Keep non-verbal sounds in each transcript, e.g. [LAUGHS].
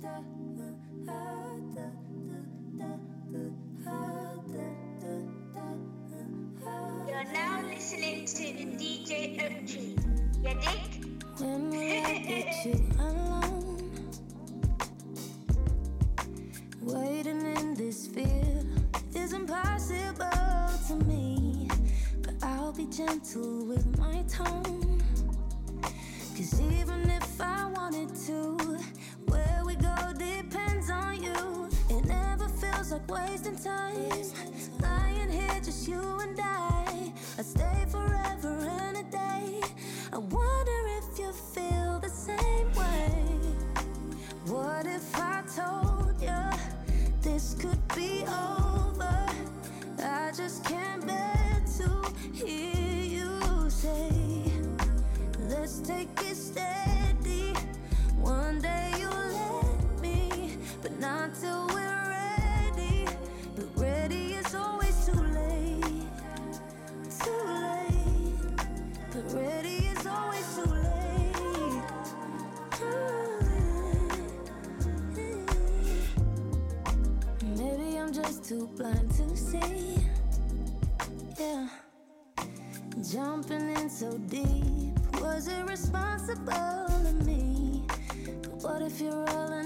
You're now listening to the DJ OG. You dig? When will I [LAUGHS] get you alone? Waiting in this fear is impossible to me. But I'll be gentle with my tone. Cause even if I wanted to, go depends on you. It never feels like wasting time. Lying here, just you and I. I stay forever and a day. I wonder if you feel the same way. What if I told you this could be over? I just can't bear to hear you say, Let's take it steady. One day you'll but not till we're ready. But ready is always too late. Too late. But ready is always too late. Maybe I'm just too blind to see. Yeah. Jumping in so deep was irresponsible of me. But what if you're all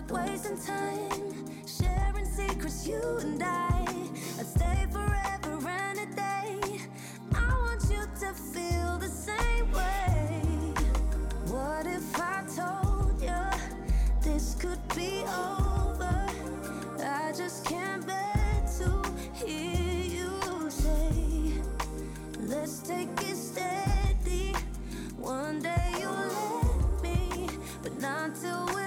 like wasting time. Sharing secrets, you and I. I'd stay forever and a day. I want you to feel the same way. What if I told you this could be over? I just can't bear to hear you say, Let's take it steady. One day you'll let me, but not till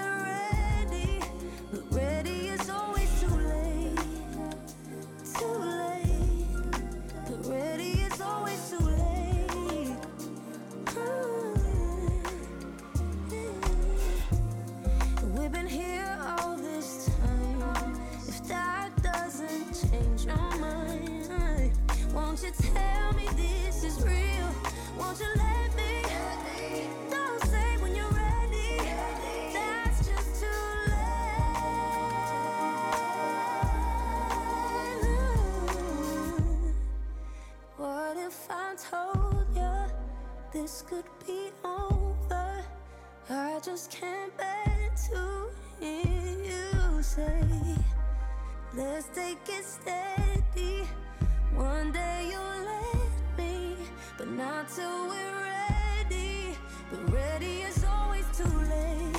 Let's take it steady. One day you'll let me, but not till we're ready. But ready is always too late.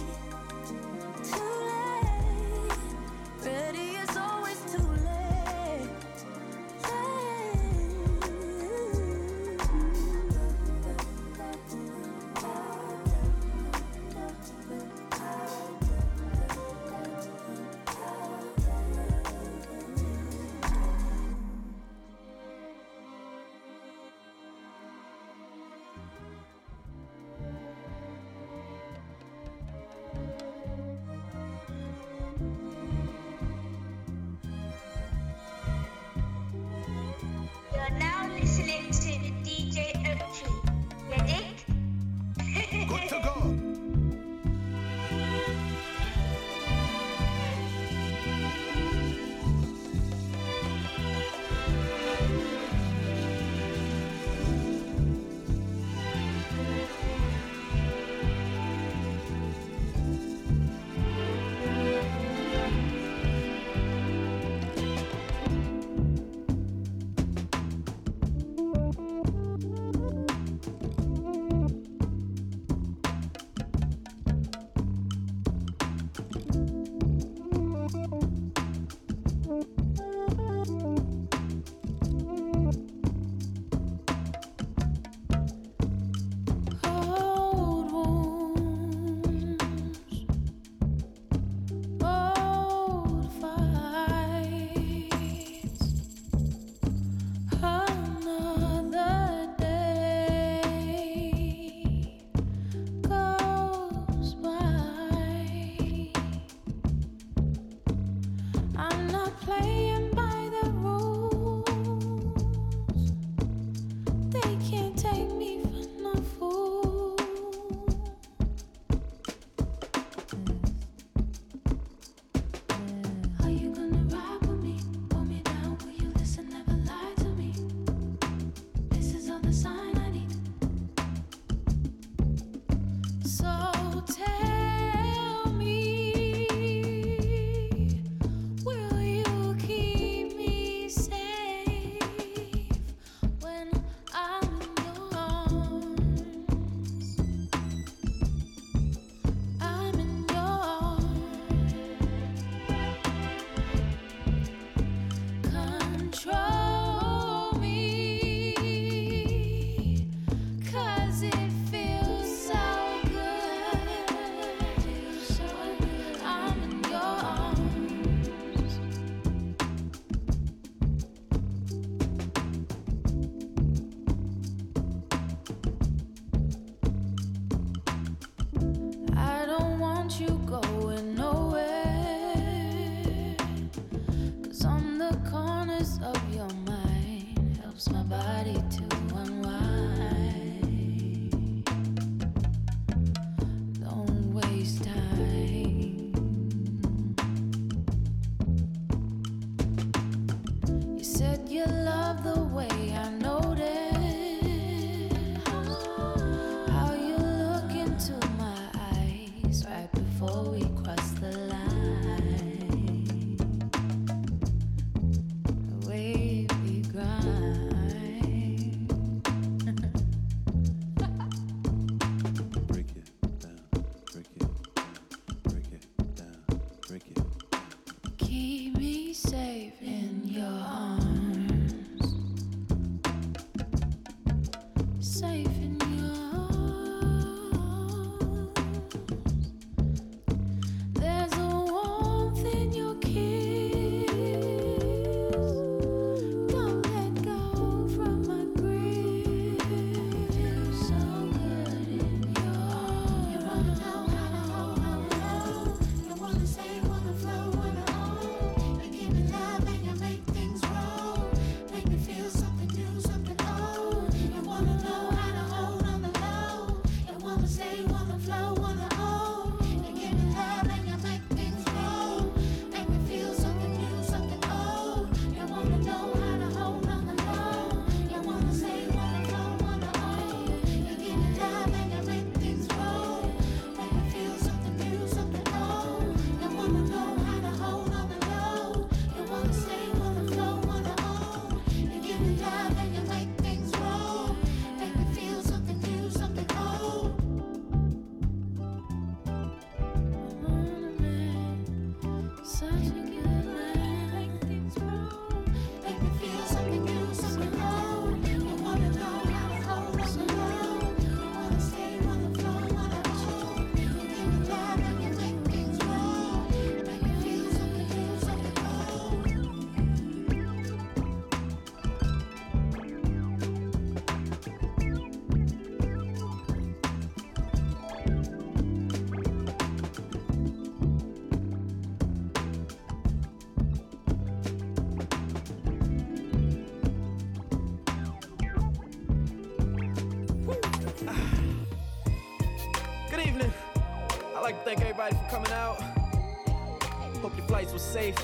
Safe.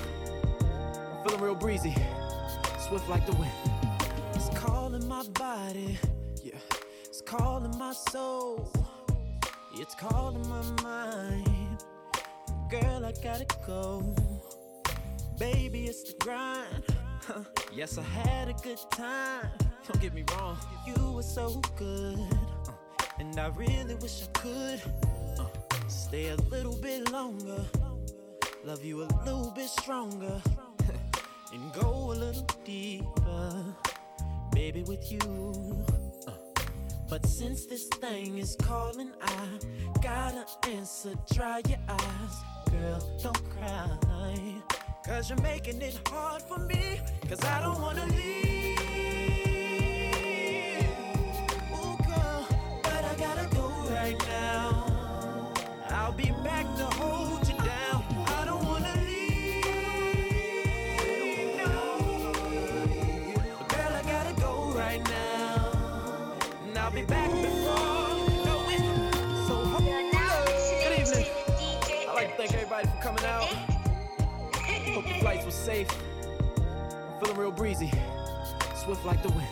I'm feeling real breezy, swift like the wind. Dry your eyes, girl, don't cry. Cause you're making it hard like the wind.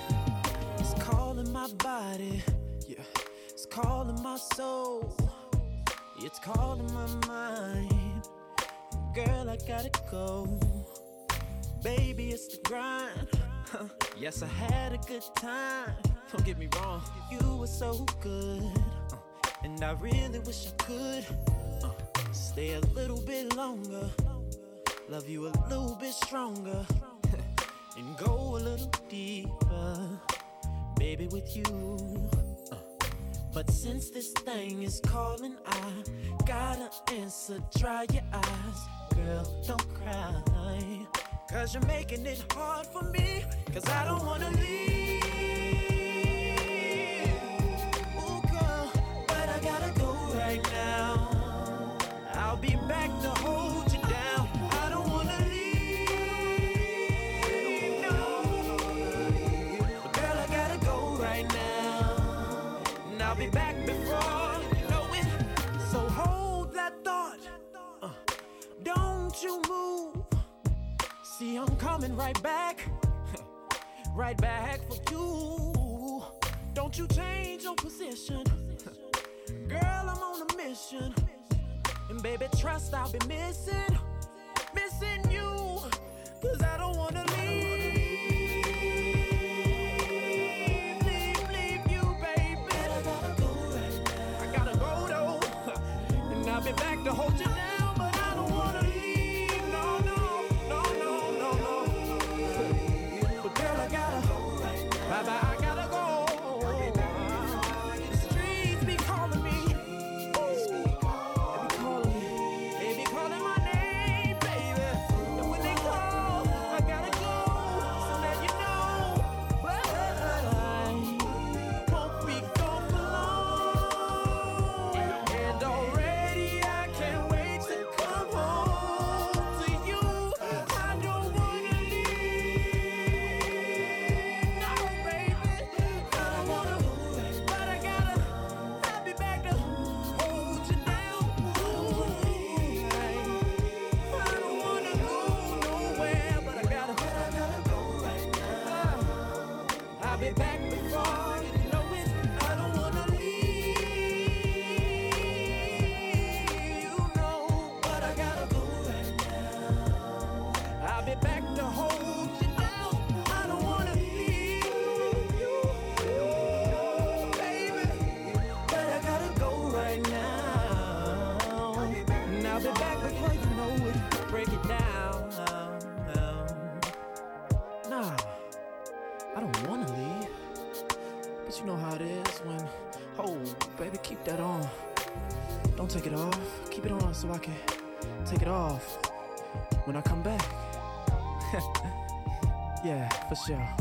It's calling my body, yeah. It's calling my soul. It's calling my mind. Girl, I gotta go. Baby, it's the grind. yes, I had a good time. Don't get me wrong, you were so good. Uh, and I really wish I could Stay a little bit longer. Love you a little bit stronger. And go a little deeper. Baby, with you. Uh. But since this thing is calling, I gotta answer. Dry your eyes, girl, don't cry. Cause you're making it hard for me. Cause I don't wanna leave. Ooh, girl, but I gotta go right now. I'll be back to hold you you move. See, I'm coming right back, [LAUGHS] right back for you. Don't you change your position. [LAUGHS] Girl, I'm on a mission. And baby, trust I'll be missing, missing you. Cause I don't wanna leave. show.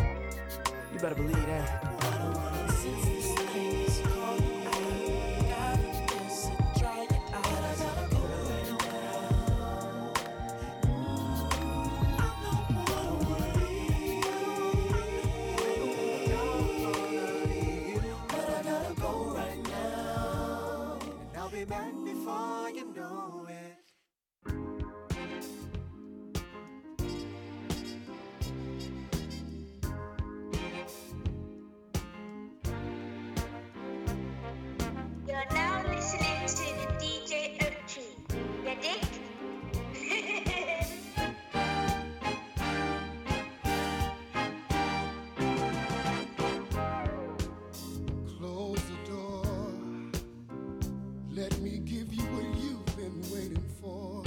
Let me give you what you've been waiting for.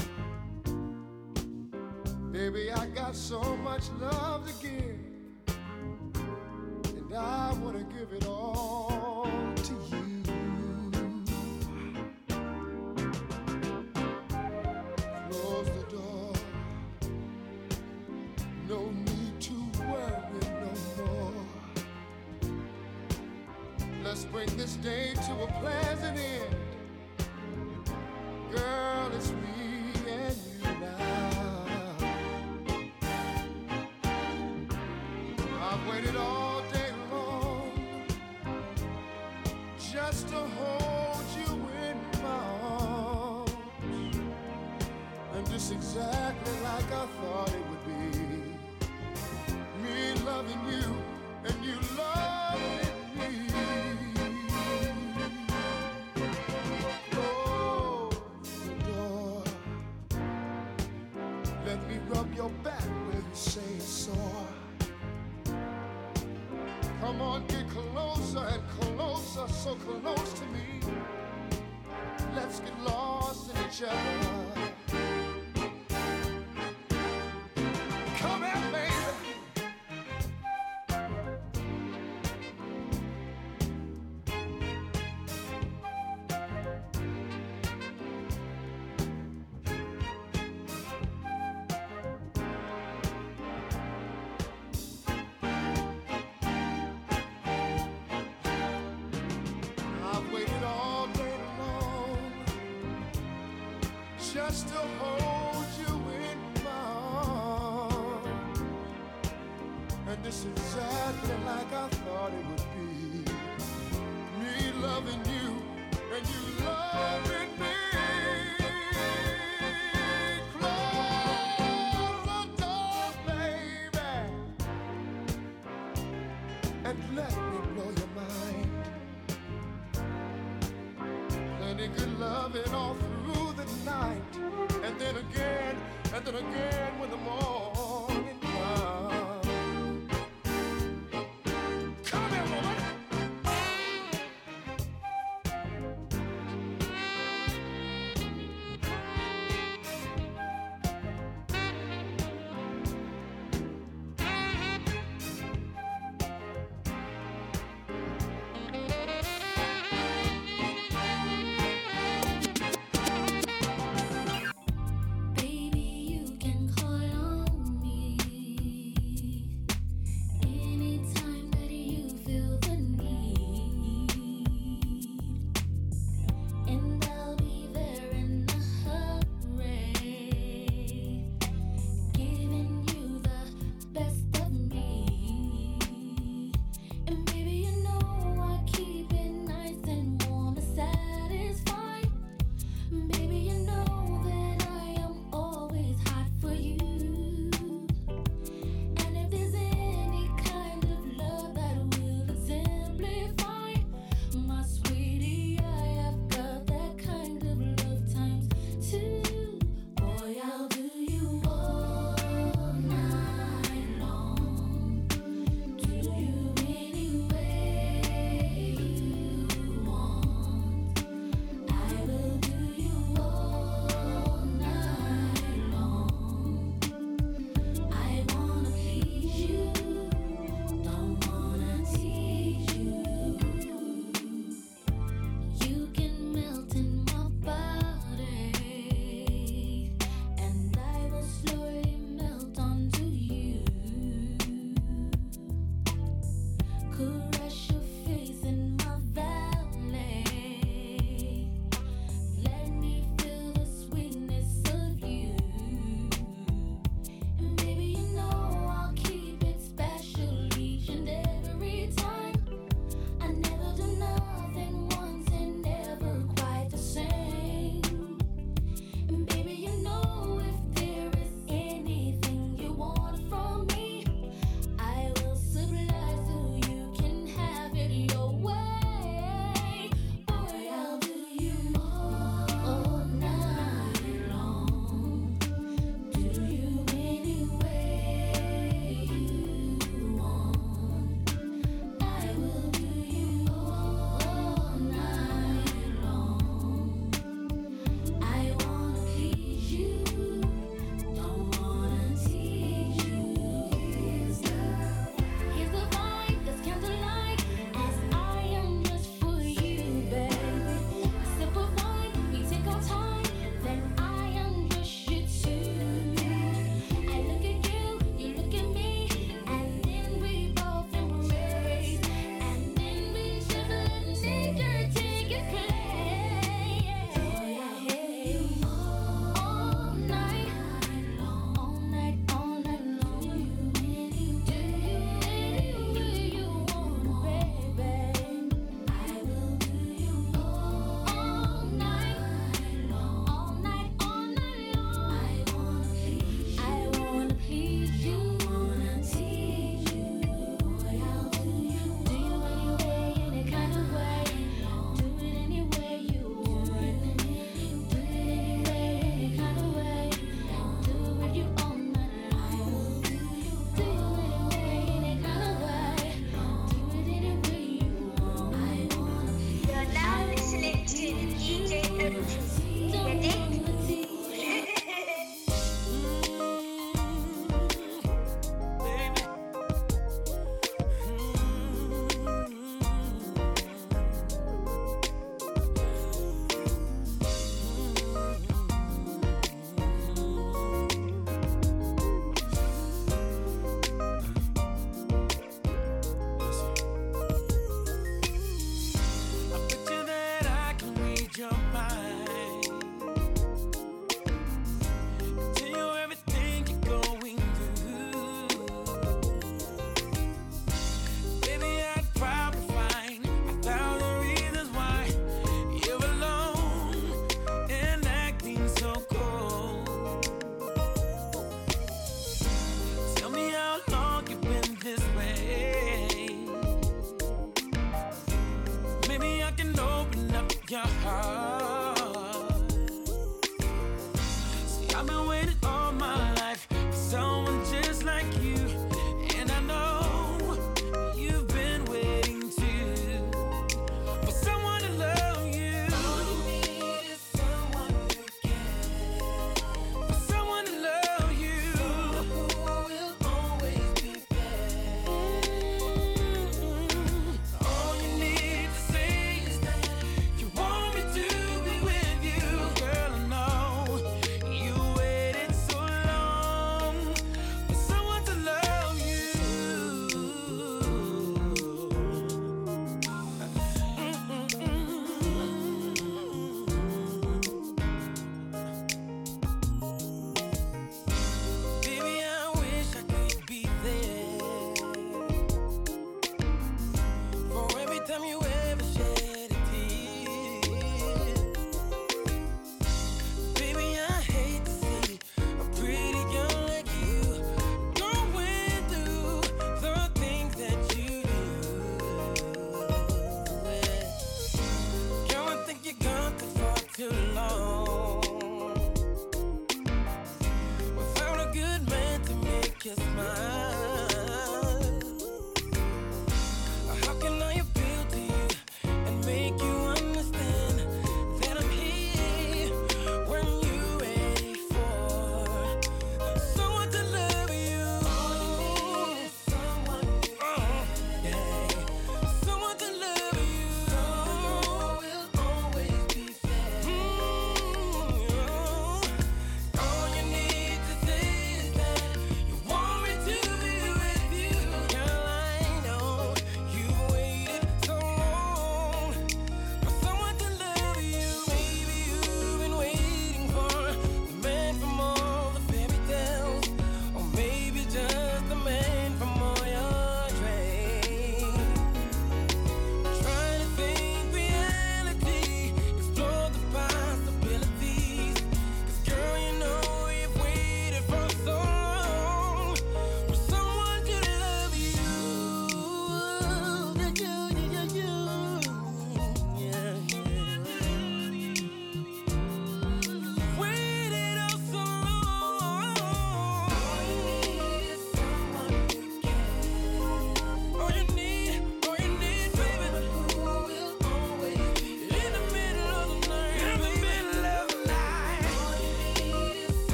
Baby, I got so much love to give.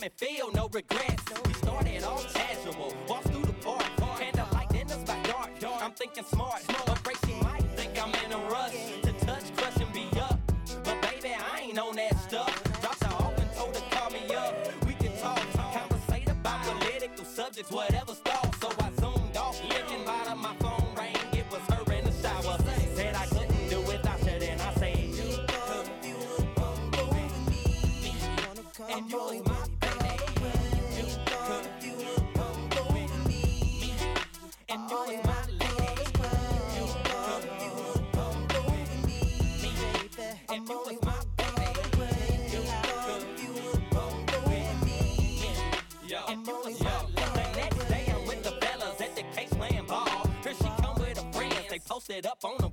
make me feel no regrets. We started all casual, walk through the park, candle light dinners by dark. I'm thinking smart, but break she might think I'm in a rush to touch, crush and be up. But baby, I ain't on that stuff. Drops are off told her call me up. We can talk, conversate about political subjects, whatever thought. So I zoomed off, looking out of my phone rang. It was her in the shower. Said I couldn't do it without her, and I said. And you Set up on them.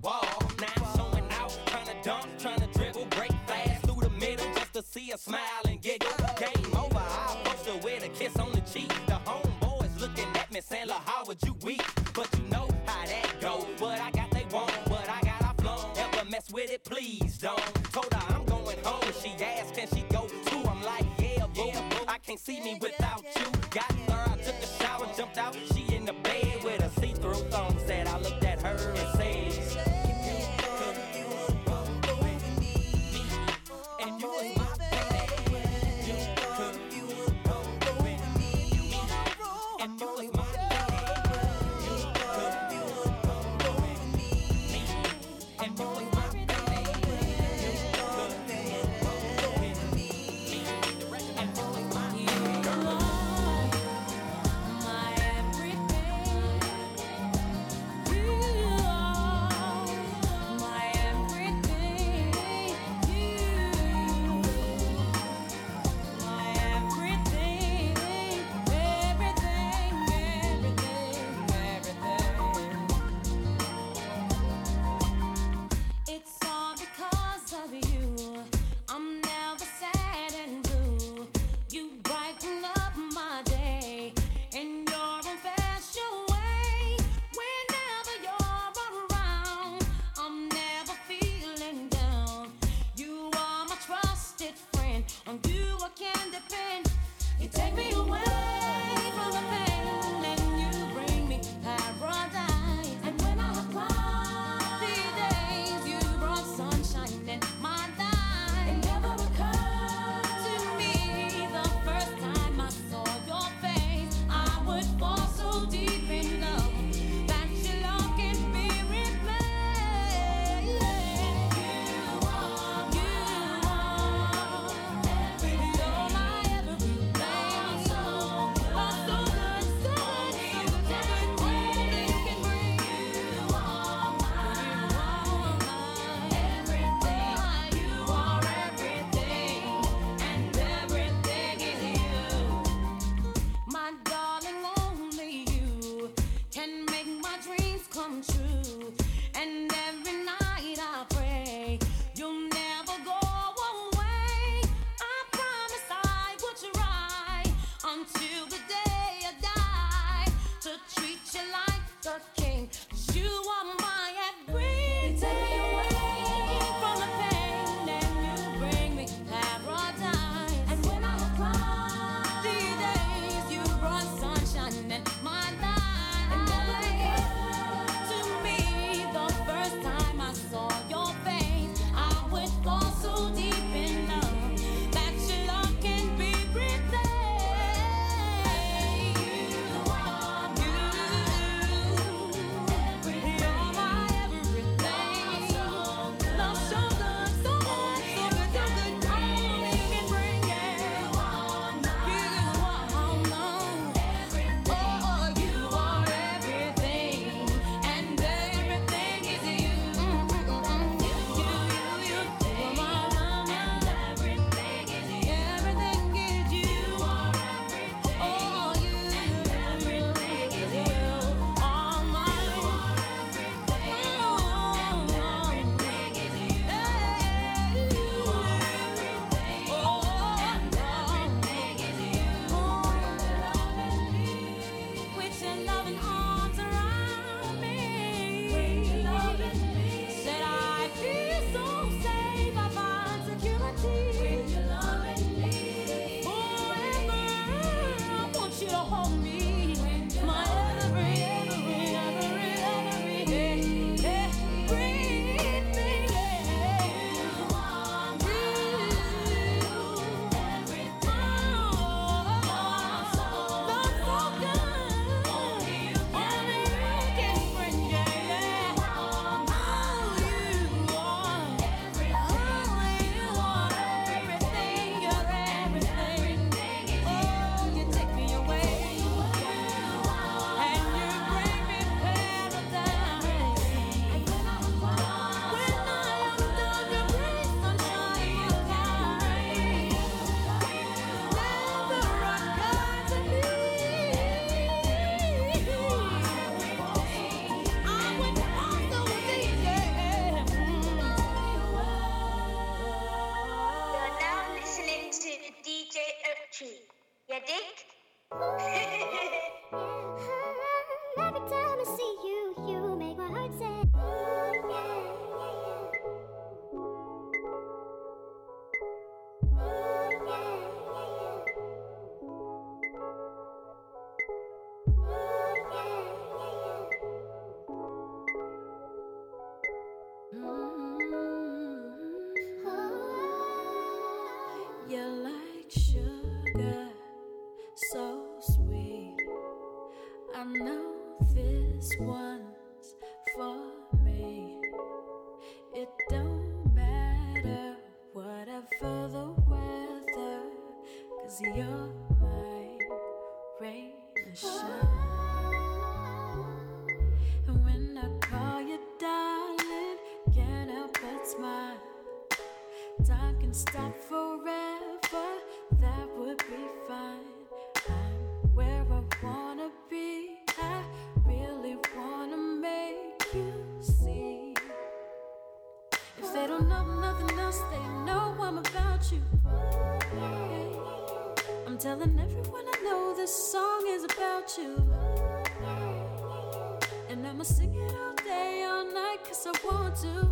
yes, I want to.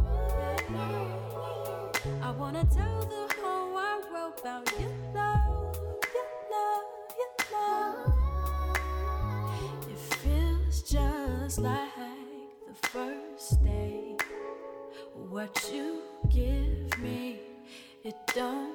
I wanna tell the whole wide world about your love, your love, your love. It feels just like the first day. What you give me, it don't.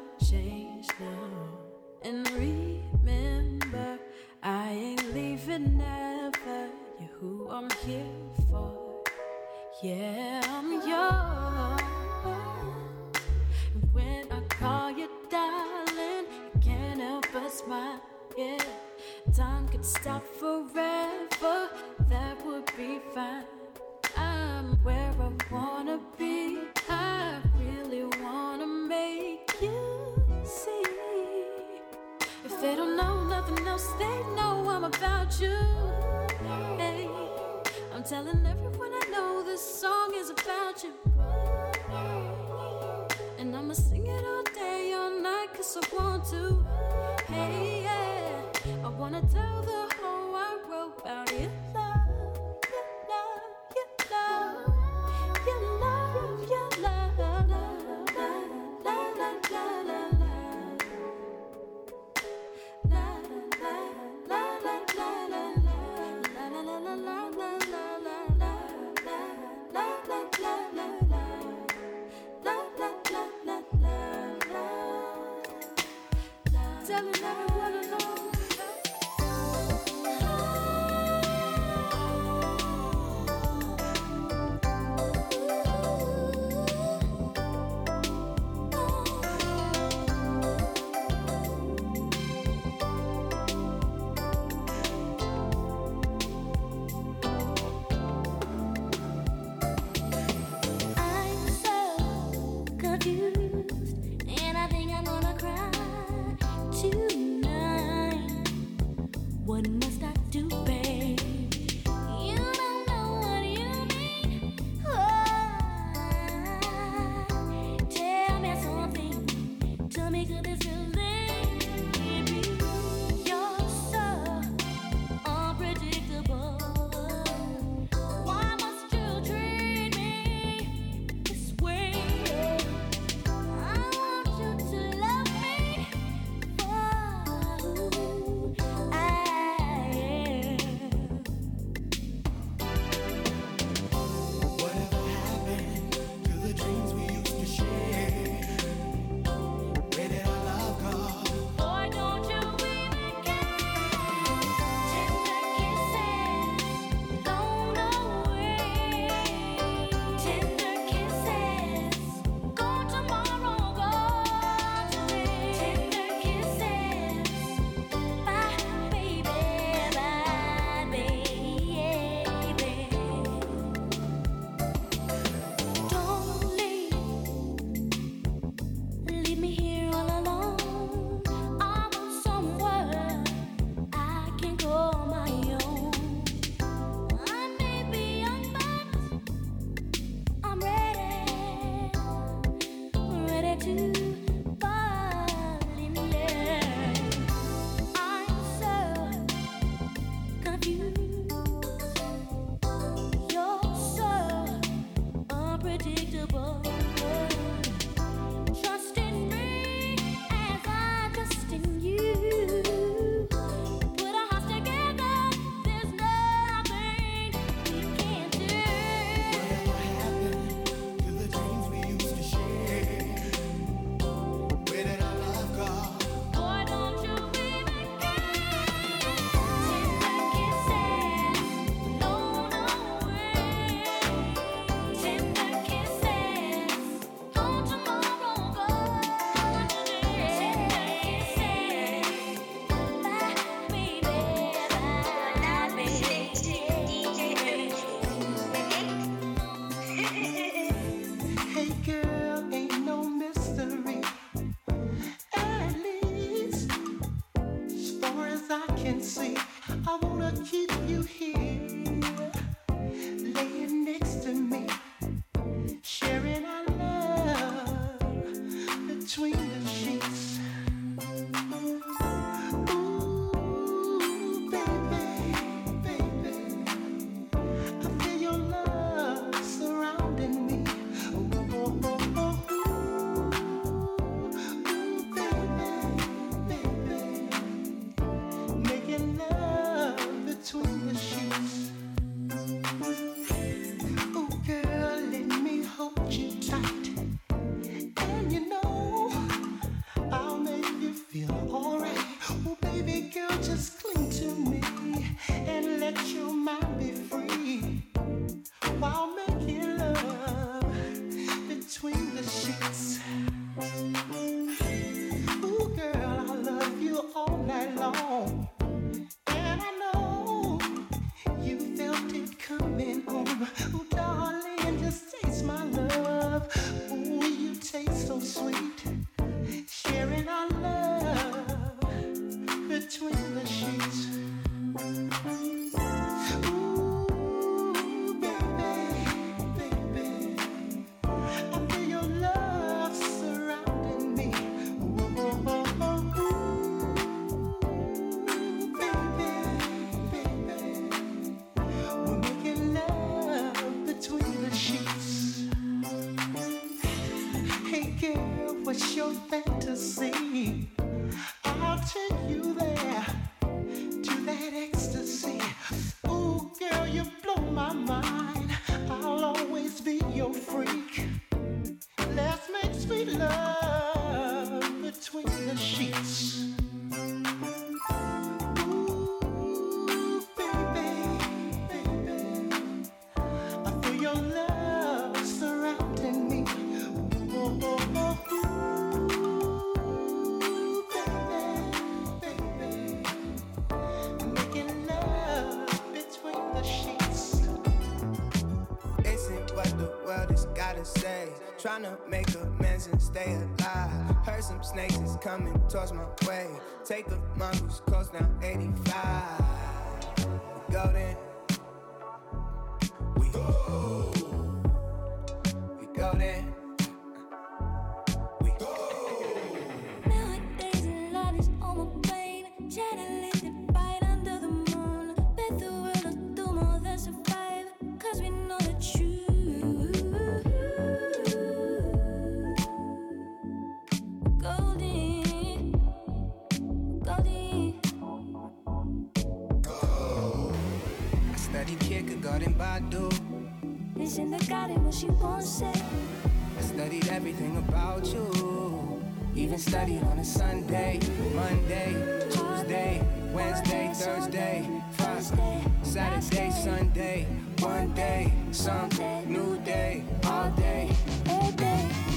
Towards my way. Take a mongoose coast down 85. Studied everything about you. Even studied on a Sunday, Monday, Tuesday, Wednesday, Thursday, Friday, Saturday, Sunday, one day, some new day, all day. to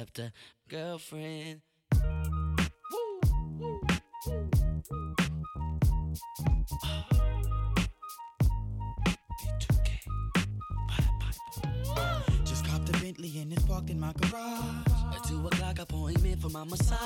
except a girlfriend. Just copped a Bentley and it's parked in my garage. At two o'clock appointment for my massage.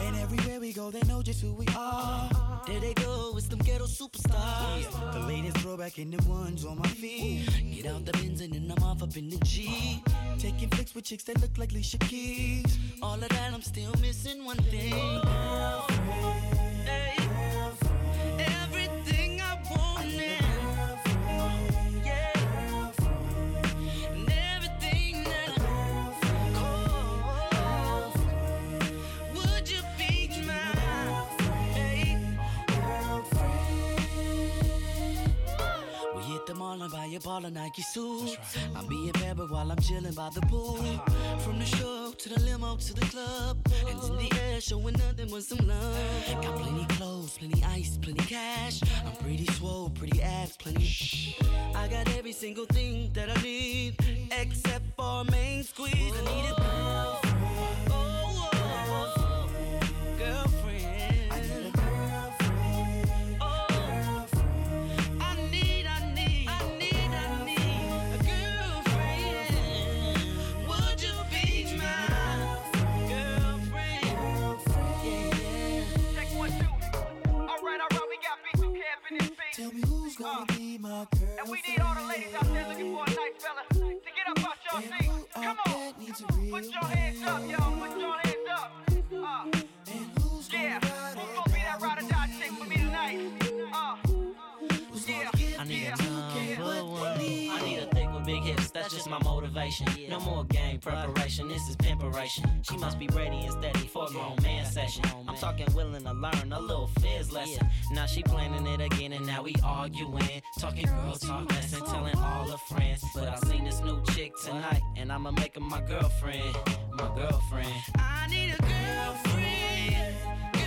And everywhere we go, they know just who we are. There they go, it's them ghetto superstars. Yeah, the latest throwback and the ones on my feet. Get out the Benz and then I'm off up in the G. Taking flicks with chicks that look like Alicia Keys. All of that, I'm still missing one thing. Hey. The buy a ball of Nike suit. I'm being married while I'm chilling by the pool. Uh-huh. From the show to the limo to the club. Hands in the air, showing nothing but some love. Got plenty clothes, plenty ice, plenty cash. I'm pretty swole, pretty ass, plenty shh. I got every single thing that I need, except for main squeeze. I need a girlfriend. Oh, oh, oh. girlfriend. Tell me who's gonna be my girl. And we need all the ladies out there looking for a nice fella to get up out your And seat. Come on. there needs a real Put your hands up, y'all. Put your hands up. Uh, big hips, that's just my motivation. No more game preparation, this is pimperation. She must be ready and steady for a grown man session. I'm talking willing to learn a little fizz lesson. Now she planning it again and now we arguing. Talking girl talk lesson, telling all her friends. But I seen this new chick tonight and I'ma make her my girlfriend. My girlfriend. I need a girlfriend. Girlfriend.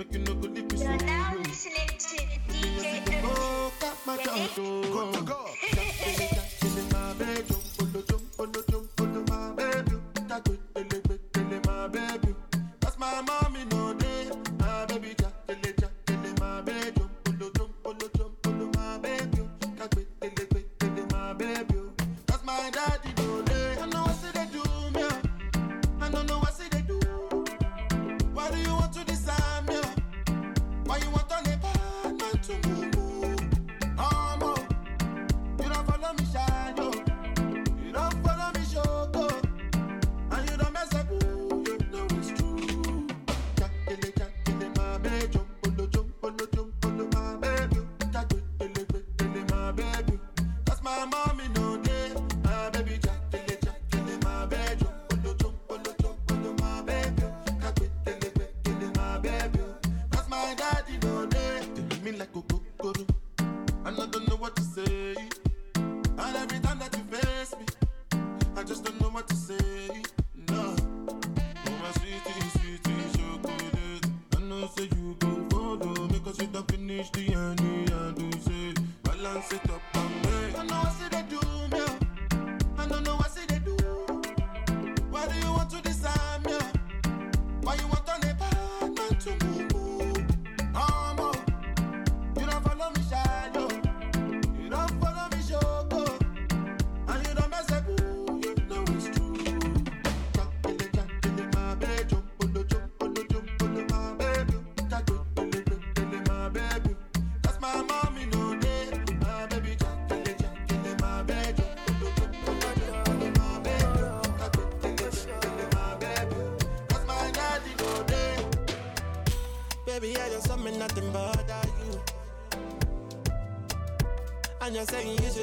Make you no go leave me You're now listening to DJ Urchin. Oh, got my Ready? dog. Good go.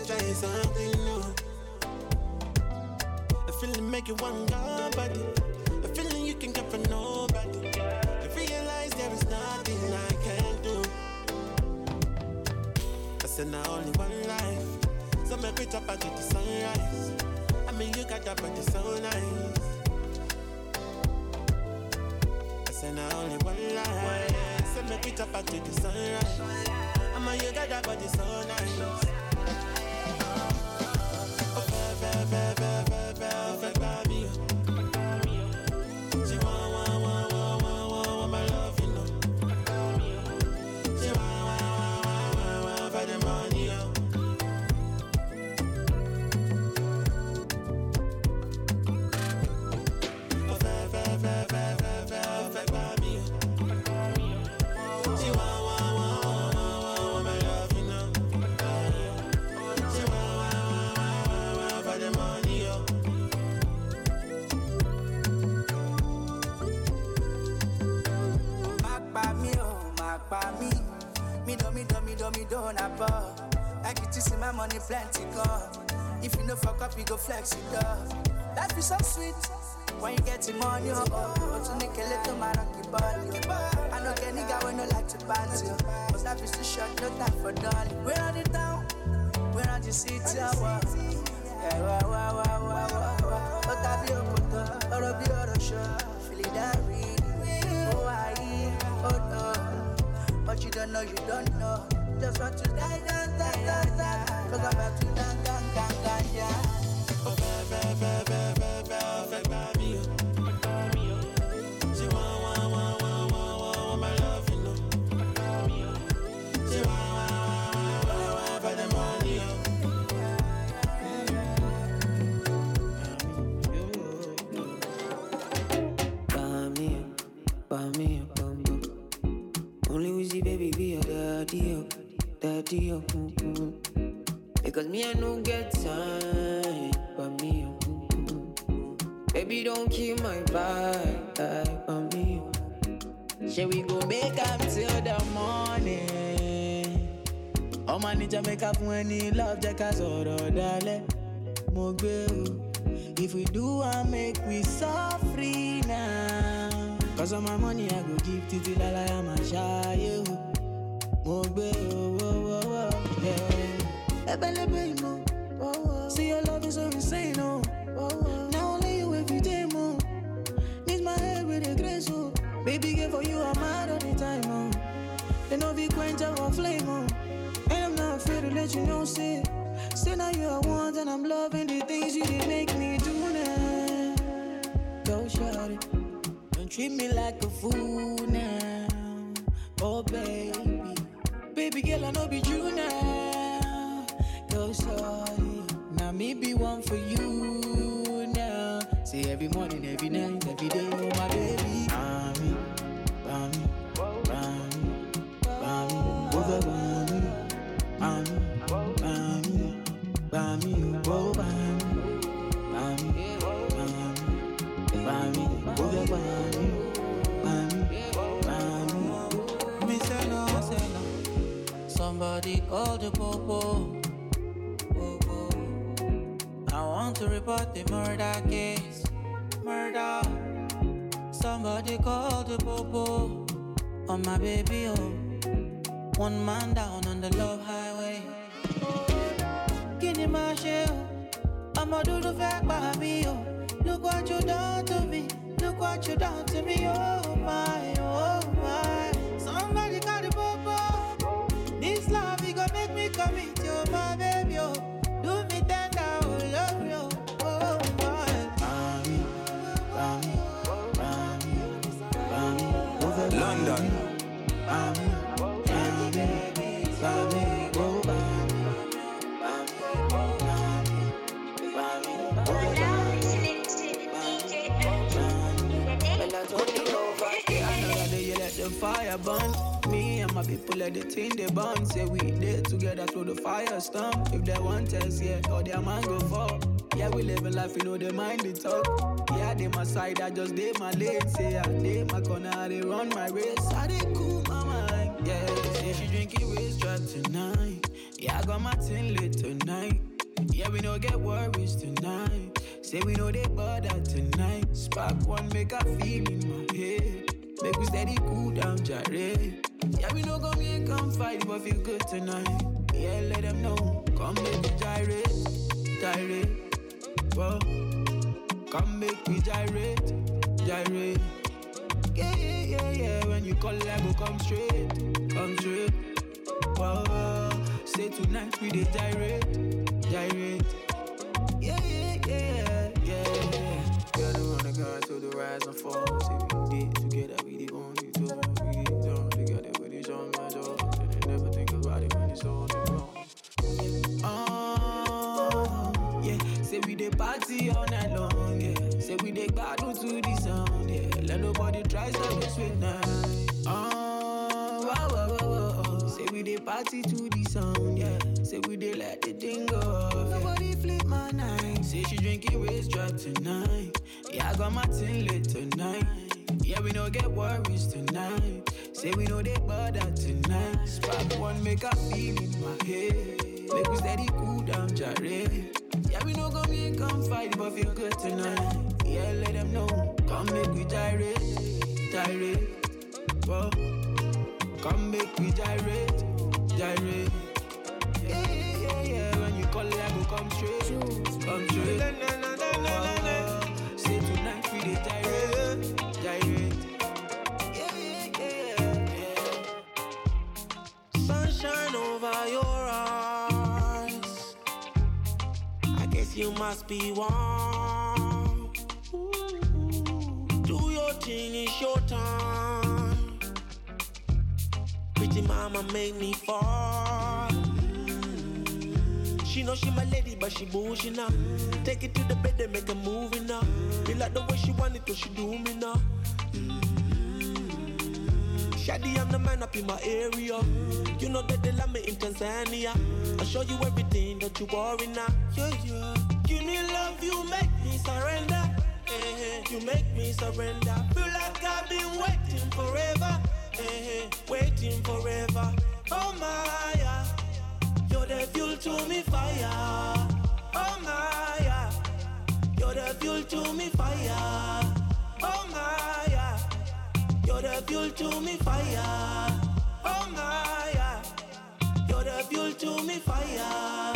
Try something new. A feeling make you want nobody. A feeling you can get for nobody. I realize there is nothing I can do. I said now only one life. So make me top until the sunrise. I mean you got that body so nice. I said now only one life. So make me top until the sunrise. I mean you got that body so nice. Money plenty come. If you no fuck up, you go flex it up. Life is so sweet when you get the money, oh oh. But to make a little man rock your body. I know get nigga when no like to party. But life is too short, no time for dolly. We're on the town, we're on the city, oh wow. Yeah, wow, wow, wow, wow, wow, wow. But I be a kuto, or a be a show. Feel it that really. Oh, I, oh no. But you don't know, you don't know. Just want to die, about to up fún ẹni love jẹ́ ká sọ̀rọ̀ dalẹ̀ mo gbé o. If we do and make we free now. Cause all my money I go give títí láláyà máa ṣáyé o. Mo gbé yeah. Ẹbẹ̀lẹ́bẹ̀ ìmọ̀. You know say. Say now you are one and I'm loving the things you did make me do now. Go shorty. Don't treat me like a fool now. Oh baby. Baby girl, I know be true now. Go shorty. Now me be one for you now. Say every morning, every night, every day, oh my baby. Somebody call the popo. Popo. I want to report the murder case. Murder. Somebody called the popo. On my baby, oh. One man down on the love highway. Kini ma ṣe o? Ọmọ dúdú fẹ́ pa mí o. Look what you done to me. Look what you done to me, oh my, oh my. People let the thing they burn. Say we there together through the fire storm. If they want us, yeah, or their man go fall. Yeah, we living life, you know the mind they talk. Yeah, they my side, I just did my lane. Say I did my corner, I they run my race. I they cool my mind. Yeah, say she drinking waist drop tonight. Yeah, I got my tin lit tonight. Yeah, we no get worries tonight. Say we know they bother tonight. Spark one, make a feel in my head. Make we steady cool down, Jare. Yeah, we no come here, come fight, but feel good tonight. Yeah, let them know. Come make me gyrate, gyrate. Whoa. Come make me gyrate, gyrate. Yeah, yeah, yeah, yeah. When you call, I go come straight, come straight. Whoa. Say tonight we dey gyrate, gyrate. Yeah, yeah, yeah, yeah. Girl, the the guard to the rise and fall. Say dey party all night long, yeah. Say we dey battle to the sound, yeah. Let nobody try stop us with night. Uh, oh, wow, wow, wow, wow. Say we dey party to the sound, yeah. Say we dey let the thing go. Nobody flip my night. Say she drinking waist drop tonight. Yeah, I got my tin lit tonight. Yeah, we no get worries tonight. Say we know they bother tonight. Spark one, make a feel in my head. Make we steady cool down, Jare. Yeah, we no come here, come fight, but feel good tonight. Yeah, let them know. Come make we gyrate, gyrate. Whoa. Come make we gyrate, gyrate. Yeah, yeah, yeah. When you call, I go come straight, come straight. Whoa. Say tonight we dey gyrate, gyrate. Yeah, yeah, yeah, yeah. Sunshine over your eyes. You must be warm. Do your thing, it's your time. Pretty mama made me fall. She know she my lady, but she bullshit now. Take it to the bed and make a movie now. Me like the way she want it, so she do me now. Shady, I'm the man up in my area. You know that they love me in Tanzania. I show you everything that you worry now. Yeah, yeah. Give me love, you make me surrender. Eh. You make me surrender. Feel like I've been waiting forever. Eh. Waiting forever. Oh my, yeah. You're the fuel to me fire. Oh my, yeah. You're the fuel to me fire. Oh my, yeah. You're the fuel to me fire. Oh my, yeah. You're the fuel to me fire.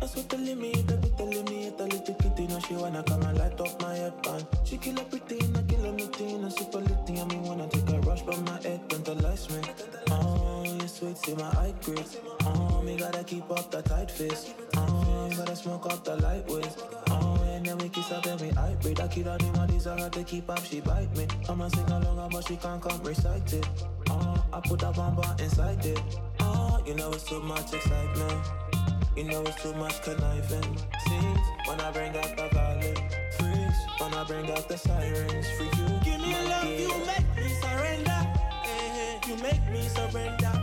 That's what telling me, that be telling me, it's a little kitty, now she wanna come and light up my head pan. She kill everything, I kill everything, and super litty, and me wanna take a rush from my head, tantalize me. Oh, you sweet, see my eye grip. Oh, um, me gotta keep up the tight fist. Oh, gotta smoke up the light ways. Oh, um, and then we kiss up and we hybrid. I kill the money's hard to keep up, she bite me. I'ma sing along, but she can't come recite it. Oh, I put that bomba inside it. Oh, you know it's too much excitement. You know it's too much conniving. Scenes when I bring out the violin. Freaks when I bring out the sirens. For you, give me love, you make me surrender. Eh, eh, You make me surrender.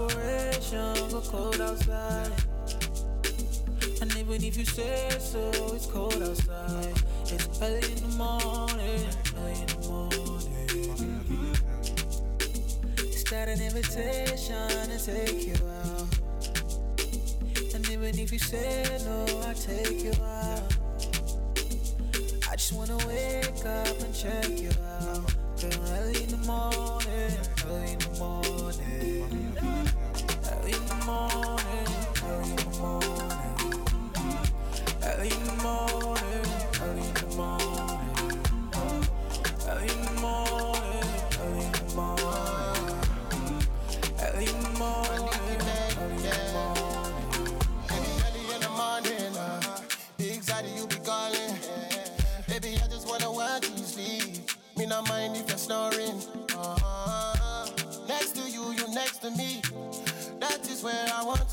Operation go cold outside. And even if you say so, it's cold outside. It's early in the morning, early in the morning. Is that an invitation to take you out? And even if you say no, I take you out. I just wanna wake up and check you out. Girl, early in the morning, early in the morning.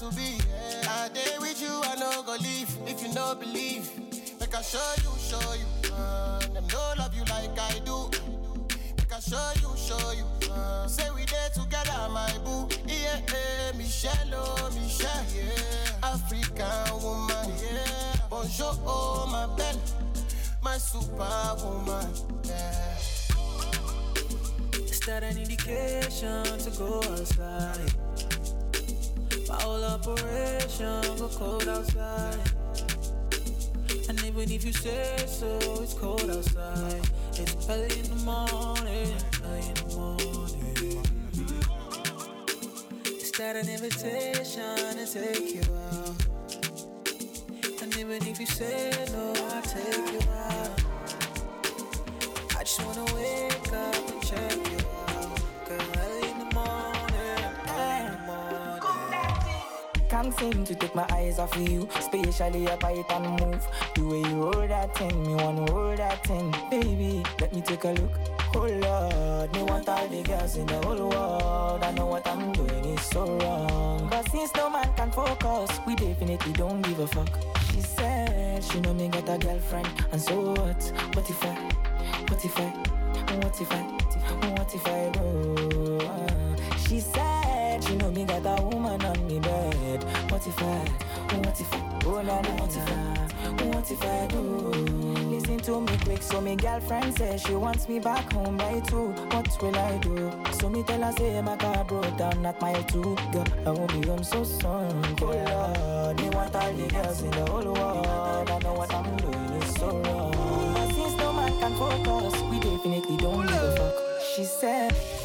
To be. I day with you, I no go leave. If you no believe, make I show you, show you. Uh, them no love you like I do. Make I show you, show you. Uh, say we there together, my boo. Yeah, yeah, Michelle, oh Michelle, yeah. African woman, yeah. Bonjour, oh my belle, my superwoman, yeah. Is that an indication to go outside? My whole operation go cold outside. And even if you say so, it's cold outside. It's early in the morning, early in the morning. Is that an invitation to take you out? And even if you say no, I'll take you out. I just wanna wake up and check Can't seem to take my eyes off of you, especially up I and move. The way you roll that thing, me wanna roll that thing. Baby, let me take a look. Oh Lord, me want all the girls in the whole world. I know what I'm doing is so wrong. But since no man can focus, we definitely don't give a fuck. She said she know me got a girlfriend, and so what? What if I? What if I? What if I? What if I? Uh, She said she know me got a woman on me bed. What if I? What if I? Oh what if I? What if I do? Listen to me quick, so me girlfriend says she wants me back home by two. What will I do? So me tell her say my car broke down at mile two. Girl, I won't be home so soon. Oh Lord, me want all the girls in the whole world. I know what I'm doing is so wrong. But since no man can focus, we definitely don't give a fuck. She said.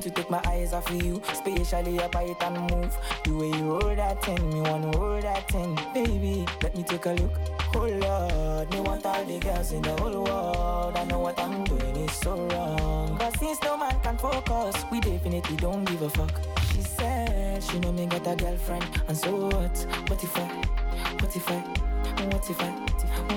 Seem to take my eyes off of you, especially up I and move. The way you roll that thing, me wanna roll that thing. Baby, let me take a look. Oh Lord, me want all the girls in the whole world. I know what I'm doing is so wrong. But since no man can focus, we definitely don't give a fuck. She said she know me got a girlfriend, and so what? What if I? What if I? What if I?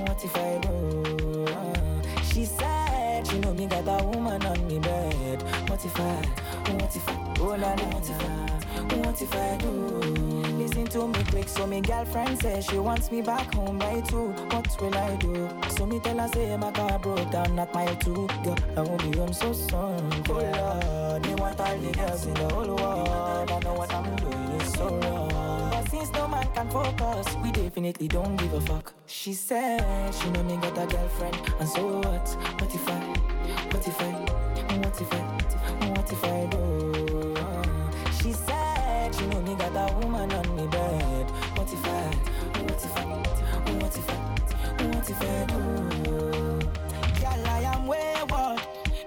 What if I do? Uh, She said she know me got a woman on me bed. What if I? What if I? Oh la what if I? What if I do? Listen to me quick, so me girlfriend says she wants me back home by two. What will I do? So me tell her say my car broke down at mile two. Girl, I won't be home so soon. Oh Lord, me want all the girls in the whole world. I know what I'm doing is so wrong. But since no man can focus, we definitely don't give a fuck. She said she know me got a girlfriend, and so what? What if I? What if I? What if I? What if I do? She said she know me got a woman on me bed. What if I? What if I? What if I? What if I do? Girl, I am wayward.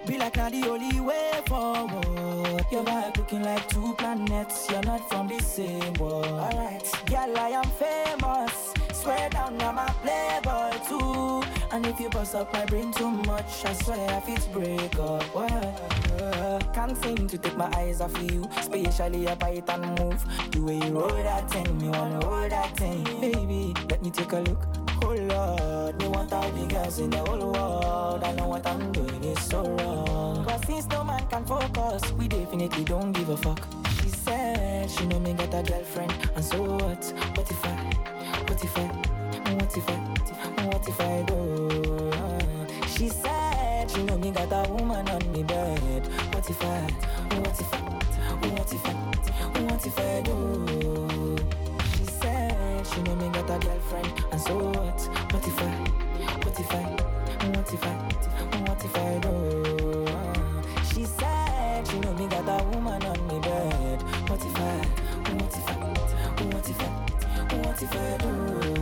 Be like not the only way forward. Your vibe looking like two planets. You're not from the same world. Alright, girl, I am famous. Swear down, I'm a playboy too. And if you bust up my brain too much, I swear if it's break up. What? Can't seem to take my eyes off of you, especially up it and move. The way you roll that thing, me wanna roll that thing. Baby, let me take a look. Oh Lord, me want all the girls in the whole world. I know what I'm doing is so wrong. But since no man can focus, we definitely don't give a fuck. She said she know me got a girlfriend, and so what? What if I? What if I? What if I? What if I do? She said she know me got a woman on me bed. What if I? What if I? What if I? What if I do? She said she know me got a girlfriend, and so what? What if I? What if I? What if I? What if I do? She said she know me got a woman on me bed. What if I? What if I? What if I? What if I do?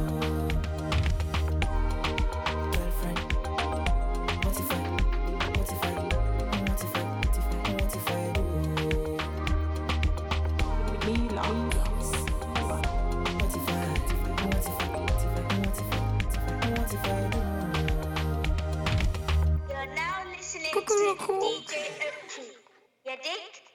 To DJ Oakley. You dig?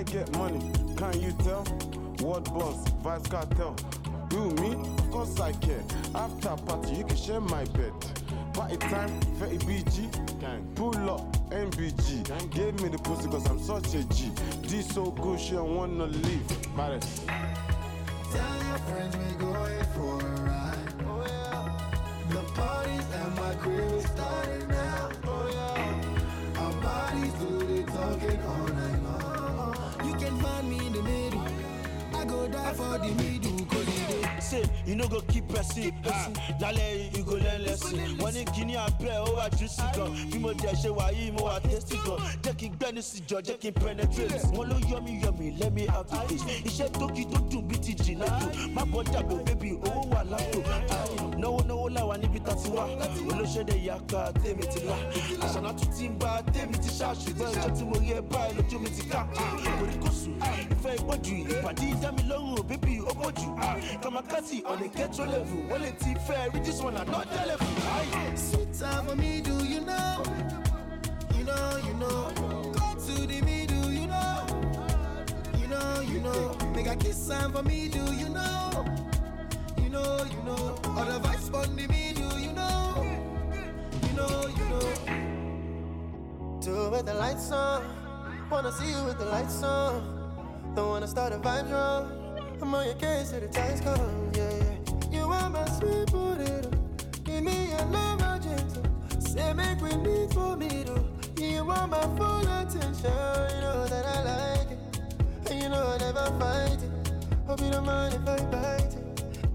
I get money, can you tell? Word boss, vice cartel. You me? Of course I care. After party, you can share my bed. Party time, 30 BG. Gang. Pull up, MBG. Gave me the pussy cause I'm such a G. D so good, she don't wanna leave. Baddest. Person lálẹ́ you go learn lesson. Wọ́n ní kíní abẹ́ ó wà juicy gan. Bí mo jẹ ṣe wà yìí mo wà tasty gan. Jẹ́ kí n gbẹ́nu sí jọ jẹ́ kí n penetrate. Wọ́n ló yọ mí yọ mí let me have the taste iṣẹ́ tókì tó dùn bí ti jìnnà tó. Má bọ́ dàgbò bébí owó wà lápò ti wá olóṣèlè yàká tèmi ti là àṣànà tún ti ń bá tèmi ti ṣá ṣùgbọ́n ìjọ tí mo rí ẹ báyìí lójú mi ti ká kòríkòsùn ìfẹ́ ìpọ́jù ìpàdé ìdámilọ́rùn bébí ó pọ̀ kàmákàtì a ghetto level wọ́n lè ti fẹ́ rí this one another level. Sweet time for me, do you know? You know, you know. Go to the middle, you know. You know, you know. Make a kiss time for me, do you know? You know, you know. All the vibes on the middle, you know. You know, you know. Do it with the lights on. Wanna see you with the lights on. Don't wanna start a vibe wrong. I'm on your case till the times come, yeah, yeah. You are my sweet potato. Give me your love, agenda. Say make we meet for me, though. You want my full attention. You know that I like it. And you know I never fight it. Hope you don't mind if I bite it.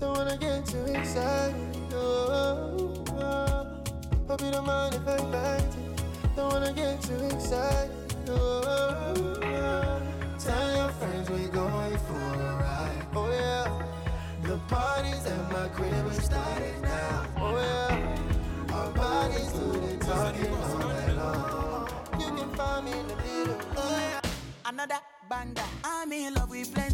Don't wanna get too excited. Oh, oh. Hope you don't mind if I bite it. Don't wanna get too excited. Oh, oh. Tell your friends we're going for a ride. Oh yeah. The parties at my crib is starting now. Oh yeah. Our bodies do the talking all night long. You can find me in the middle. Oh yeah. Another banger. I'm in love with plenty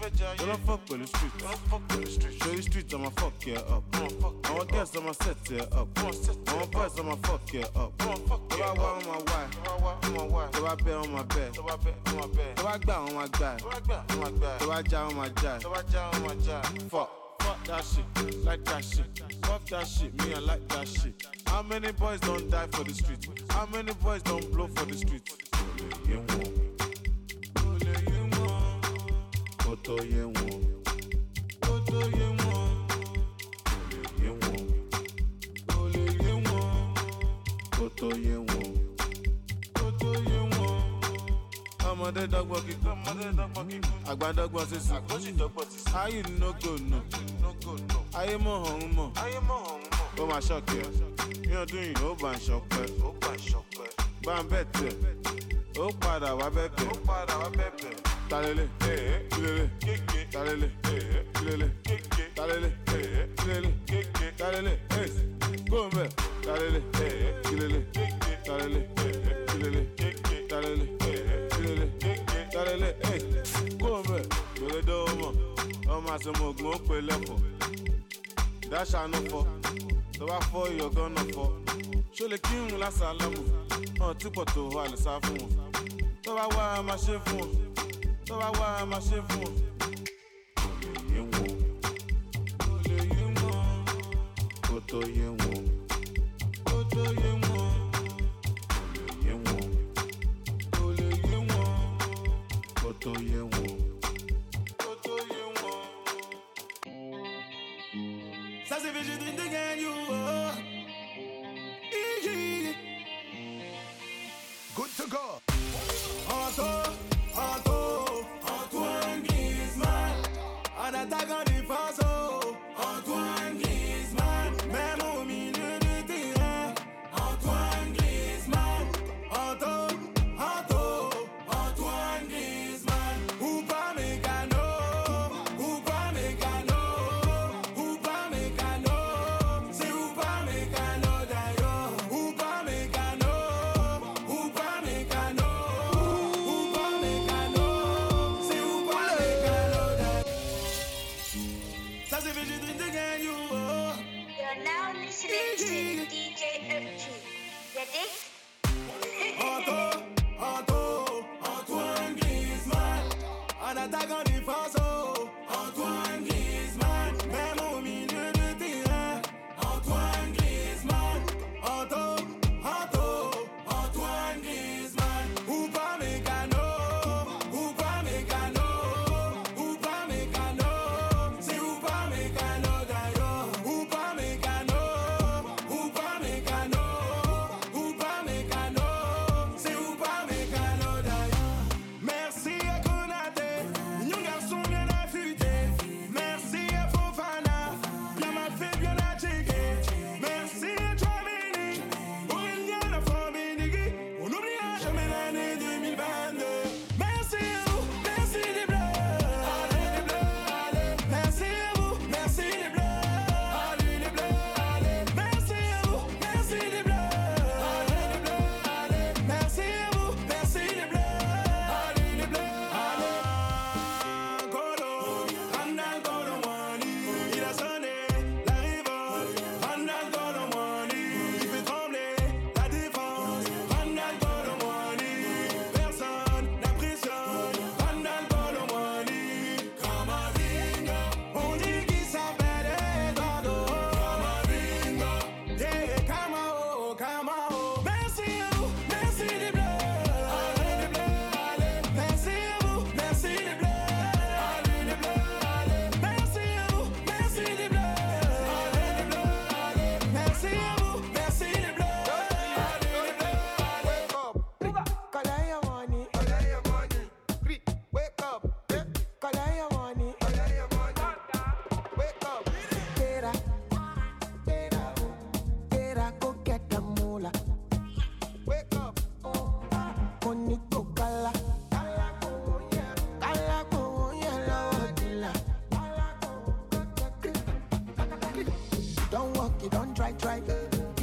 Yọ lọ fọ́ pẹ̀lú street. Ṣorí street ọmọ fuck ẹ up. Àwọn girls ọmọ set ẹ up. Àwọn boys ọmọ fuck ẹ up. Tó bá wá wọn máa wá ẹ. Tó bá bẹ́ wọn máa bẹ́ ẹ. Tó bá gbà wọn máa gbà ẹ. Tó bá já wọn máa já ẹ. Fuck. Fuck that shit, like that shit. Fuck that shit, me I like that shit. How many boys don't die for the street? How many boys don't blow for the street? Yeah, one. Koto ye one. Koto ye one. Ye one. Ole ye one. Koto ye one. Koto ye one. ọmọdé dọ́gbọ́n kíkọ́ àgbà dọ́gbọ́n sísè how you no go no ayé mọ̀ ọ̀hún mọ̀ ó máa ṣọ́ọ̀kì ẹ̀ ní ọdún yìí ó bá ń ṣọpẹ́ bá ń bẹ̀ tẹ̀ ó padà wá bẹ̀bẹ̀ talele kilele talele kilele talele kilele talele gómìnà talele kilele talele kilele talele kilele talele gómìnà gbẹlẹdẹ ọmọ ọmọ àtọmọ ogun ó pè lẹfọ dáṣà ló fọ tó bá fọ ìyọgán náà fọ ṣó lè kírun lásàlámù hàn tí pọ̀ tó wà lè sá fún wọn tó bá wá máa ṣe fún wọn tó I wá my máa ṣe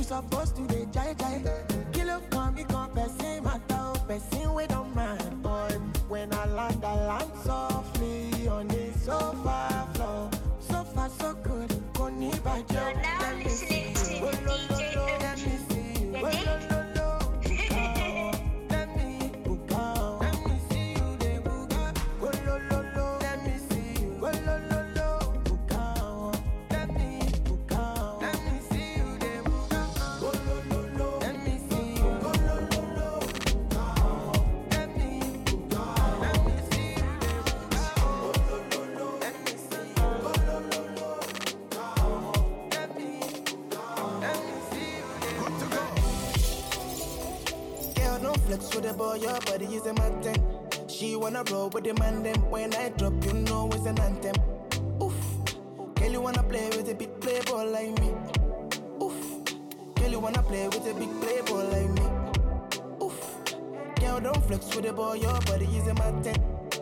Supposed to dey jai jai. Kill up for me, come person matter, oh, person we don't mind, boy. When I land, I land softly on the sofa floor. So far, so good. Koni bajo. Let body is a mountain. She wanna roll with the man, them. When I drop, you know it's an anthem. Oof. Girl, you wanna play with a big playboy like me. Oof. Girl, you wanna play with a big playboy like me. Oof. Girl, don't flex with the boy, your body is a mountain.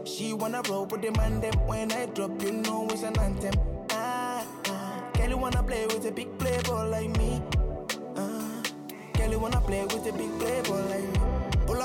She wanna roll with the man, them. When I drop, you know it's an anthem. Ah, ah. Girl, you wanna play with a big playboy like me. Ah. Girl, you wanna play with a big playboy like me.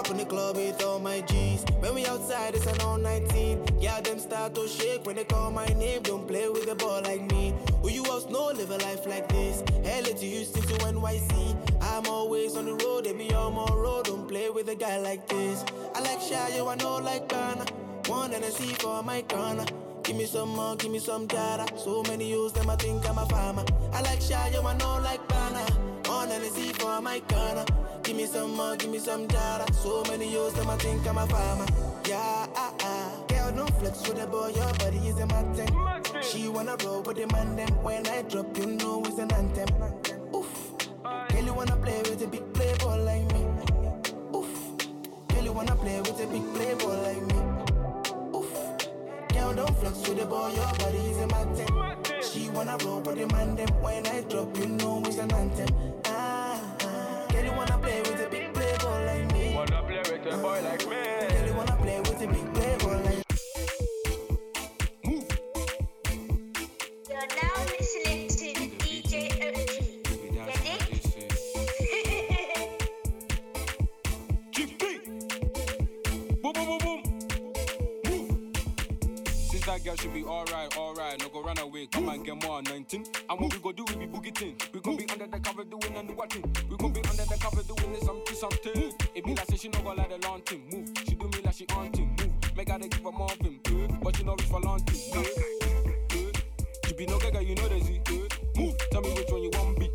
Up in the club with all my G's. When we outside, it's an all 19. Yeah, them start to shake when they call my name. Don't play with a ball like me. Who you else know live a life like this? LA to Houston to NYC. I'm always on the road, they be on my road. Don't play with a guy like this. I like shy, you I know like Ghana. One and a C for my corner. Give me some more, give me some data. So many use them, I think I'm a farmer. I like shy, you I know like Ghana. For my corner. Give me some more, give me some data. So many use them, I think I'm a farmer. Yeah, ah, ah. Girl, no flex with the boy, your body is a mountain. She wanna roll with the man, them. When I drop, you know it's an anthem. Oof. Girl, you wanna play with a big playboy like me. Oof. Girl, you wanna play with a big playboy like me. Oof. Girl, don't flex with the boy, your body is a mountain. She wanna roll with the man, them. When I drop, you know it's an anthem. Wanna play with a big playboy like me. Wanna play with a boy like me? Girl, you wanna play with a big playboy like You're now listening to the DJ Oki. [LAUGHS] Boom, boom, boom, boom. Move. Since that girl should be alright, alright. No go run away, come and get more anointing. And what we go do, we be boogie thing. We gon' be under the cover doing and watching. We gon' be under the cover doing this something, something. It be like say she no go like the long thing. Move. She do me like she on thing. Move. Make her give her more thing. Uh, but she no reach for long thing. Uh. She be no gaga, you know the Z. Uh, move. Tell me which one you want be.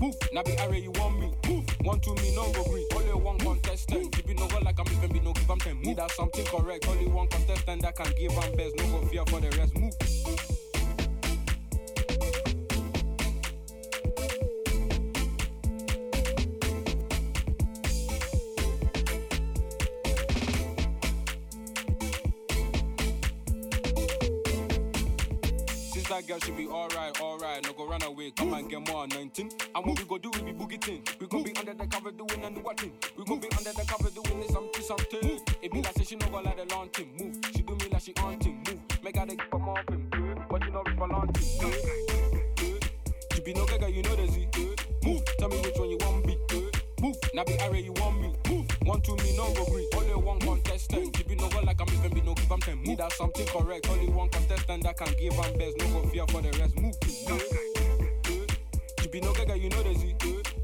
Move. Now be array you want me. Move. One to me, no go green. Only one contestant. Keep it no go like I'm even be no give am ten. Need that something correct. Only one contestant that can give am best. No go fear for the rest. Move. That girl should be alright, alright. No go run away, come and get more anointing. And what we go do, we be boogie thing. We gon' be under the cover doing and watching. We gon' be under the cover doing this something, something. It be like say she no go like the long thing. Move, she do me like she on. Move, make her give her more thing. But you know reach for long thing. She be no gaga, you know the Z. Move, tell me which one you want be. Move, now be array you want me. One to me, no go green. Only one contestant. Keep it no go like I'm even be no give am ten. Need that something correct. Only one contestant that can give am best. No go fear for the rest. Move. She be no gaga, you know the Z.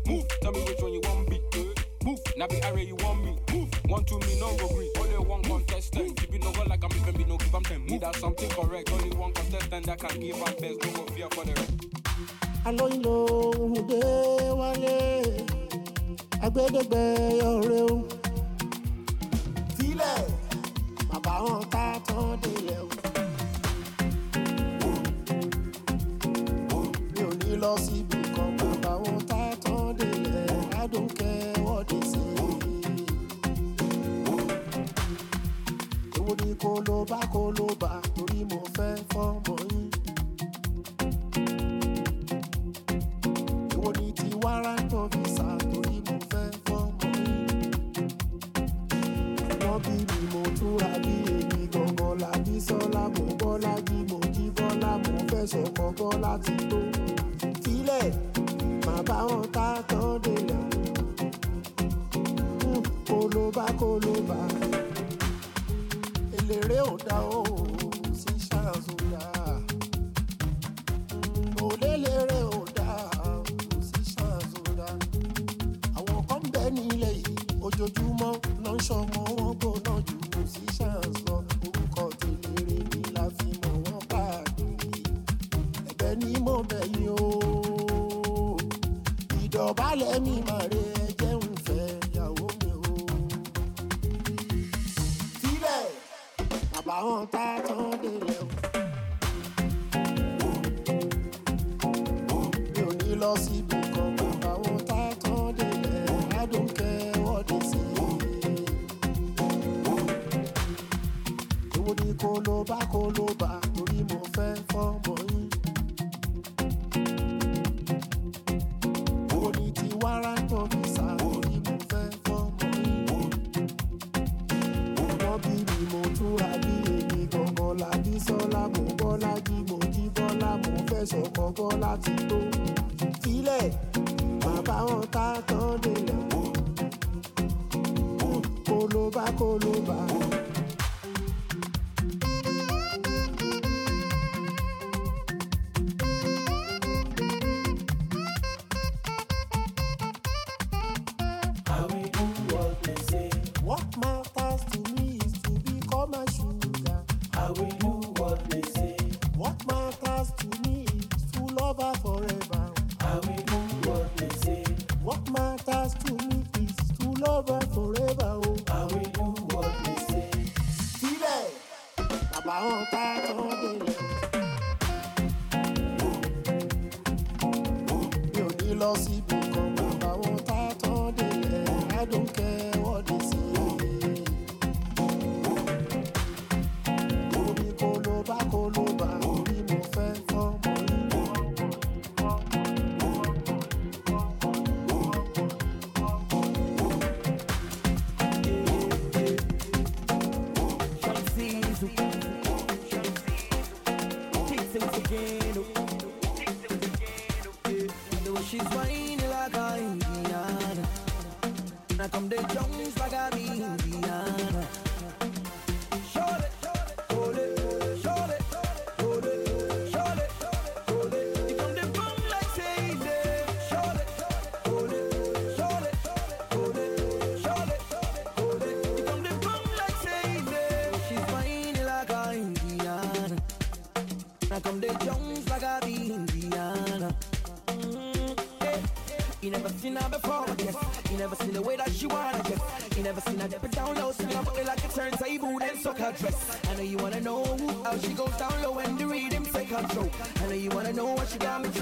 Move, tell me which one you want be. Move, now be array you want me. Move, one to me, no go green. Only one contestant. Keep it no go like I'm even be no give am ten. Need that something correct. Only one contestant that can give am best. No go fear for the rest. alóyinlo òde wálé agbẹdẹgbẹ ọrẹ o. filẹ̀ bàbá wọn ká tán délẹ̀ o. mi ò ní lọ síbi kan bàbá wọn ká tán délẹ̀ adùnkẹ́ wọ́de sí i. èwo ni kó ló bá kó ló bá torí mo fẹ́ fọ́mọ yín. àwọn Bọ́lá ti tó. Sílẹ̀ má hmm, bá wọn ta tán dènà kólóbá kólóbá eléré ò dá o. No, she's whining like a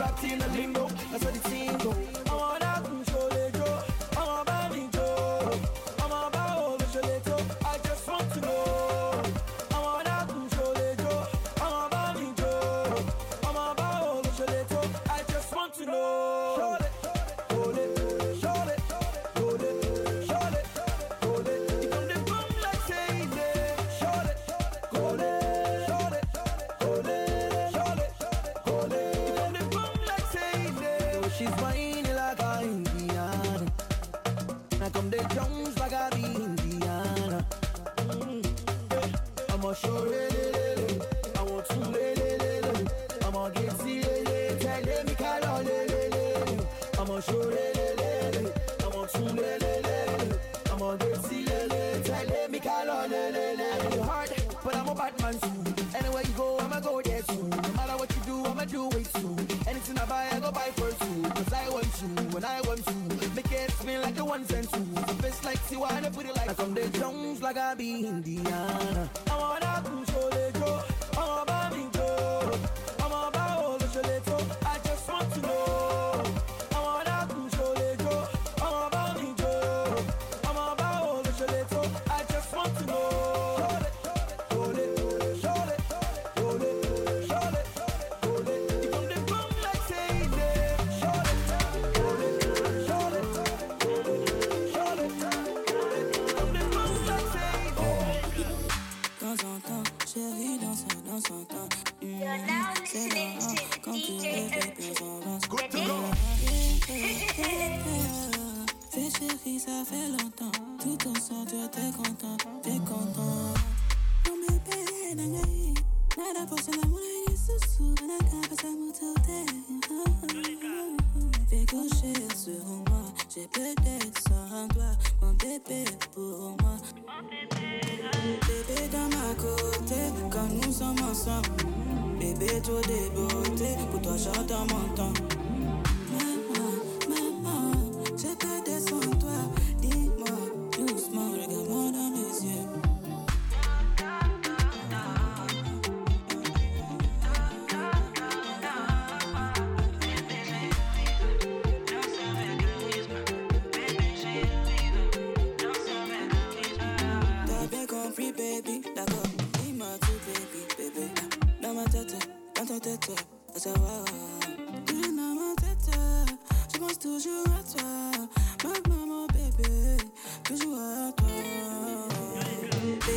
what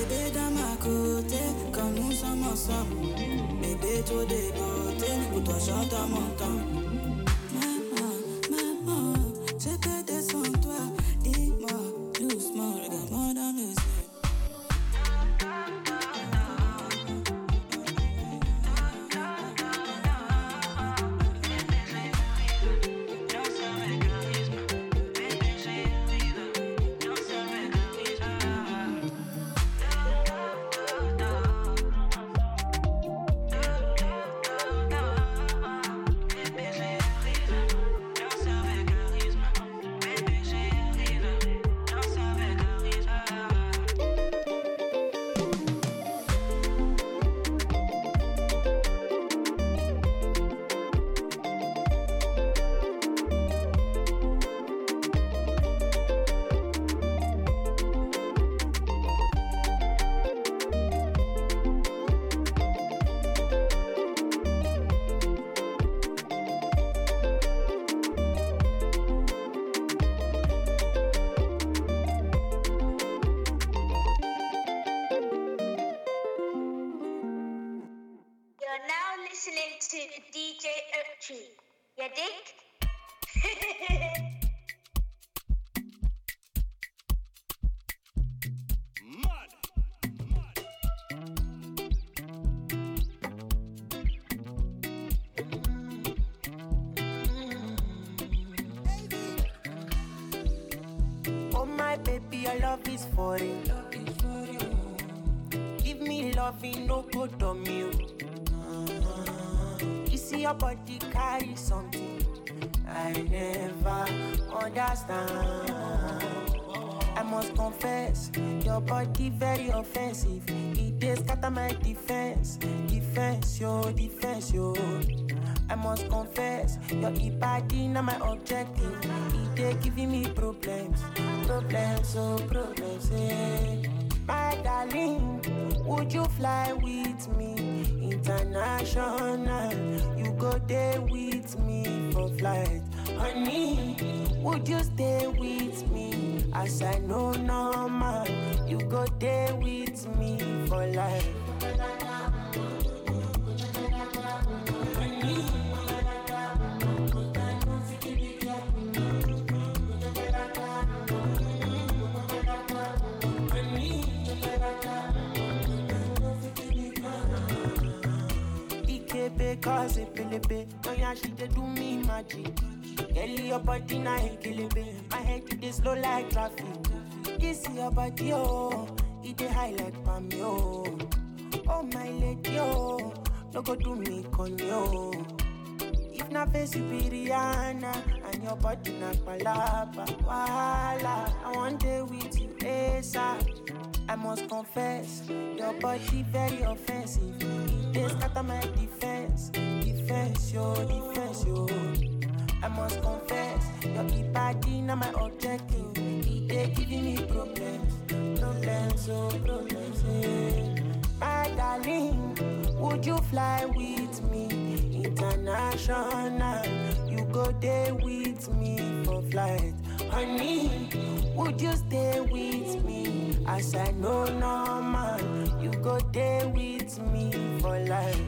Bébé dans ma côté, quand nous sommes ensemble. Bébé, trop beautés, pour toi j'entends mon temps. Maman, maman, j'ai pété sans toi. No good on you. You see your body carry something I never understand. I must confess, your body very offensive. It is scatter my defense, defense, yo, defense, yo. I must confess, your body not my objective. It is giving me problems, problems, oh problems, eh. Would you stay traffic. This your body, oh. It dey high like palm, oh. Oh my lady, oh. No go do me con, yo oh. If na face you be Rihanna And your body na palapa Wahala. I want day with you ASAP I must confess, your body very offensive. It dey scatter my defense, defense, yo, defense, yo. I must confess, your body not my objective. It dey giving me problems, problems, oh, problems, eh. My darling, would you fly with me international? You go there with me for flight, honey. Would you stay with me as I know normal? You go there with me for life.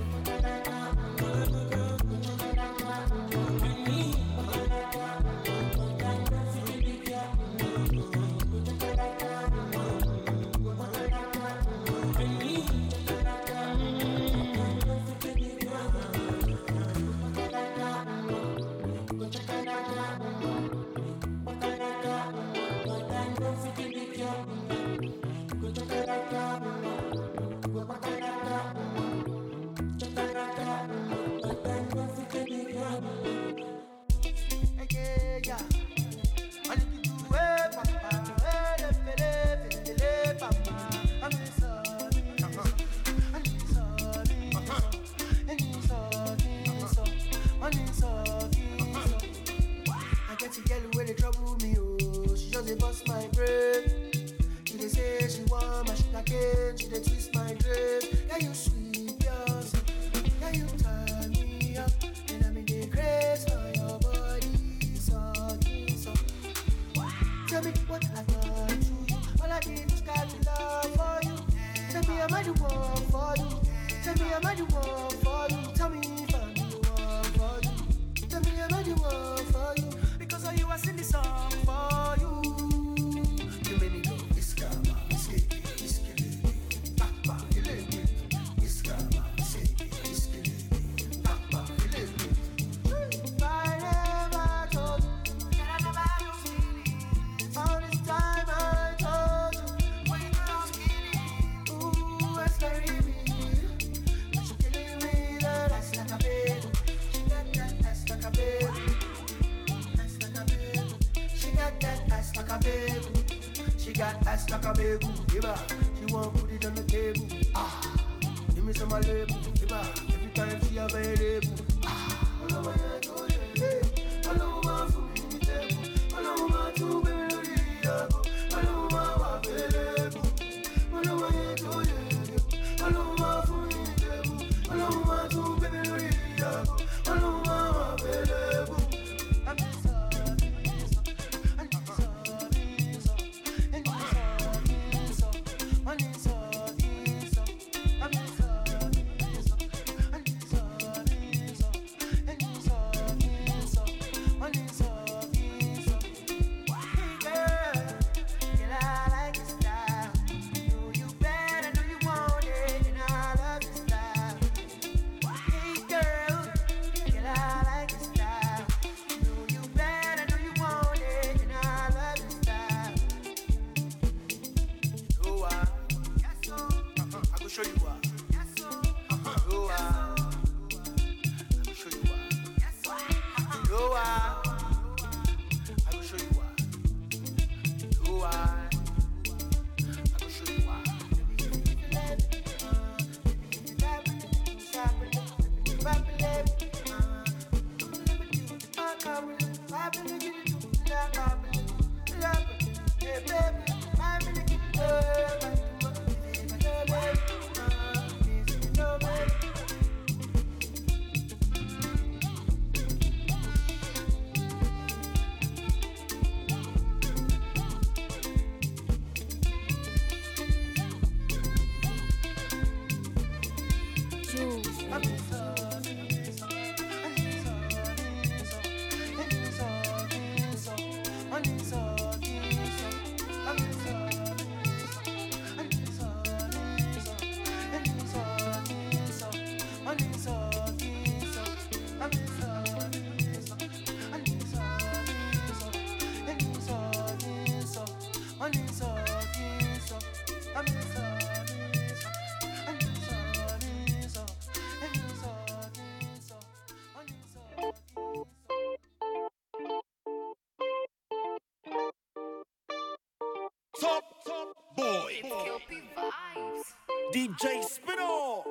DJ Spino.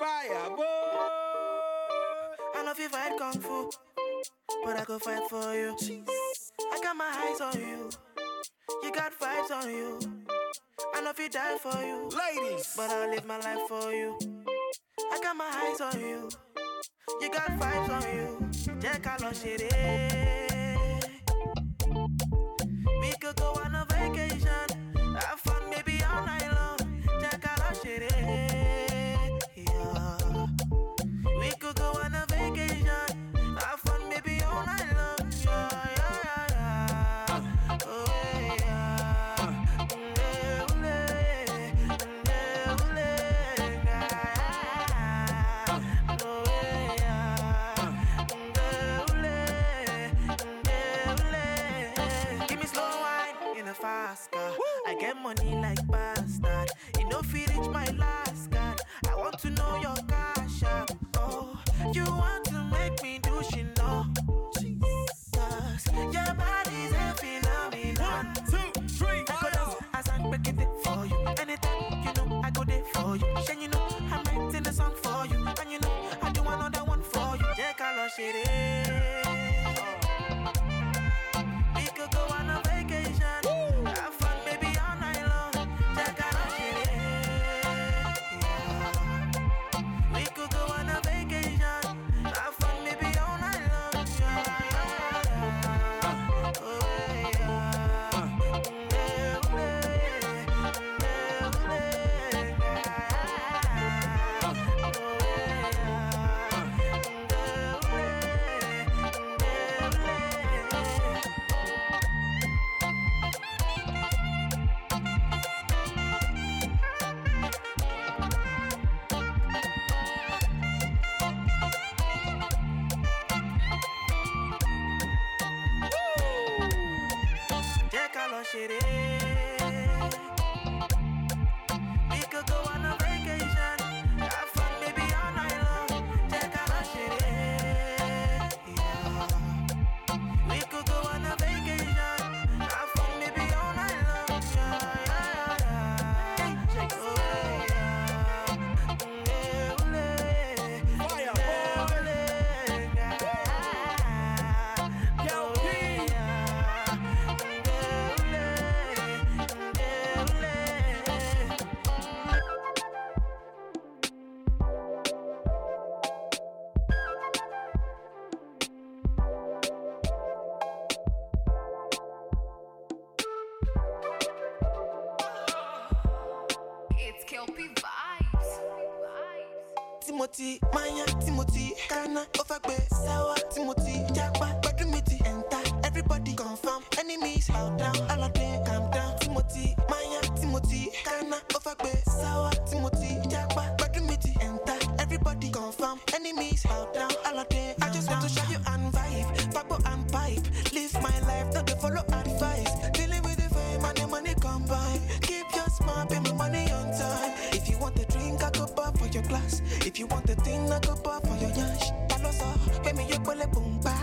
Fire, boy. I love you fight kung fu, but I go fight for you. I got my eyes on you. You got vibes on you. I love you die for you, ladies, but I'll live my life for you. I got my eyes on you. You got vibes on you. Jẹ́ ká lọ money like Timothy, Maya, Timothy, Ghana, Ofagbe, Sawa, Timothy, Japa, Badumiti, Enter, everybody confirm, enemies, bow down, all calm down. Timothy, Maya, Timothy, Ghana, Ofagbe, Sawa, Timothy, Japa, Badumiti, Enter, everybody confirm, enemies, bow down, all I just want to show you and vibe, Fabo and pipe, live my life, not to follow advice. A go bar for your yash. Paloso, pay me your pole boom ba.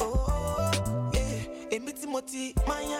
Oh, yeah. Emi Timothy, Maya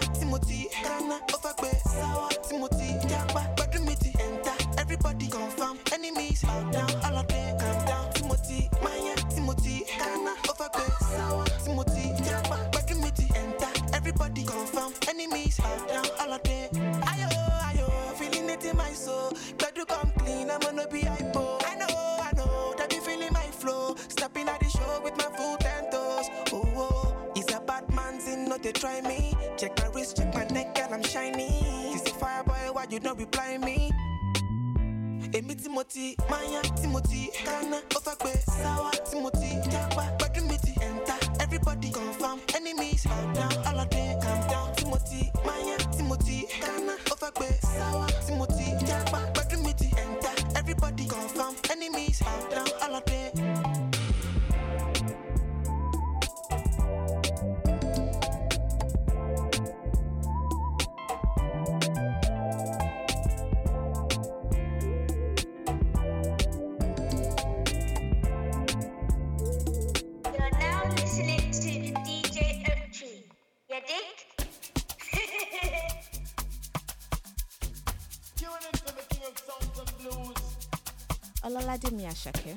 Ọlọ́ládé mi Àṣàkẹ́.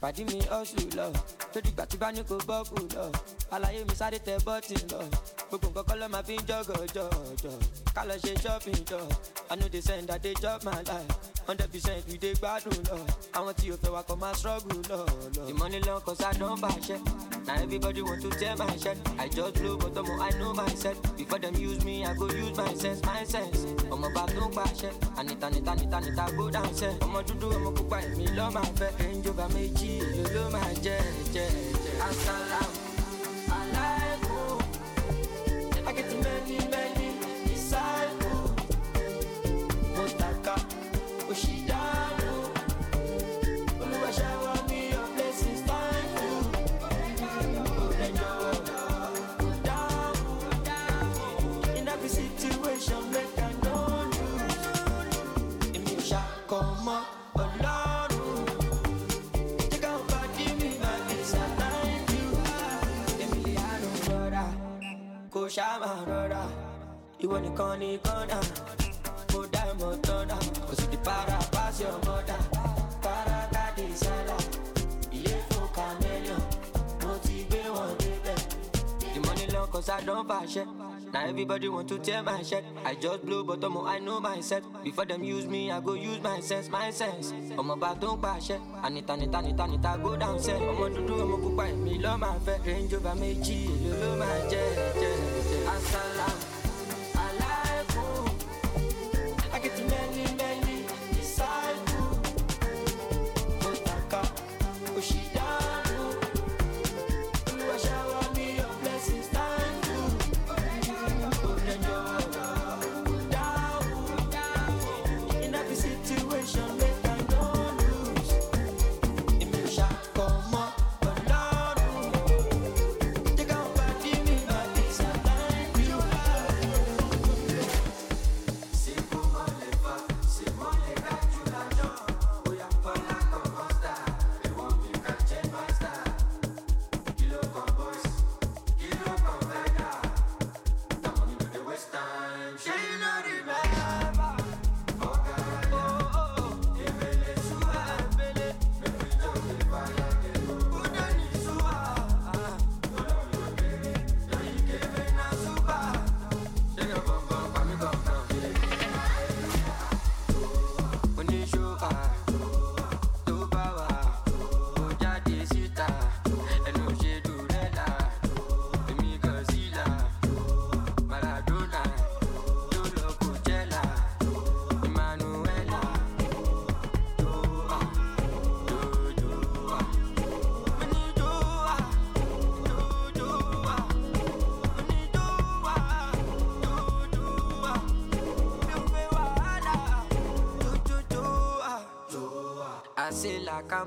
pàdí mi hustle lọ. Tó dìgbà tí bá ní kó bọ́ọ̀kù lọ. Àlàyé mi sáré tẹ bọ́ọ̀tì lọ. Gbogbo nǹkan kọ́ ló máa fi ń jọ́gọ̀ jọ̀jọ̀ ká lọ ṣe shopping jọ. I no dey send i dey chop my life. Hundred percent we dey gbádùn lọ. Àwọn tí o fẹ́ wa kọ́ máa struggle lọ lọ. the money long i na everybody want to tear my shirt. I just blow but ọmọ i know myself before dem use me i go use my sense my sense. Ọmọ bá tó ń pàṣẹ anita nita nita nita go down sẹ ọmọ dúdú ọmọ pupa èmi lọ́ máa fẹ́ range over méjì èlò ló máa jẹ́ jẹ́ jẹ́ asalaam alaikum kò ṣàmà rọra ìwọ nìkan ní kọ́nà mo dá ìmọ̀ tọ́nà kò sì di para pass your mother. Para káàdì sálà ilé fún chameleon. Mo ti gbé the money long cause i don fàṣẹ na everybody want to tear my shirt. I just blow but i know myself before dem use me i go use my sense my sense. Ọmọ bá tó ń pàṣẹ anita nita nita nita go down sẹ ọmọ dúdú ọmọ pupa èmi lọ́ máa fẹ́. Range over méjì èlò ló máa jẹ́ jẹ́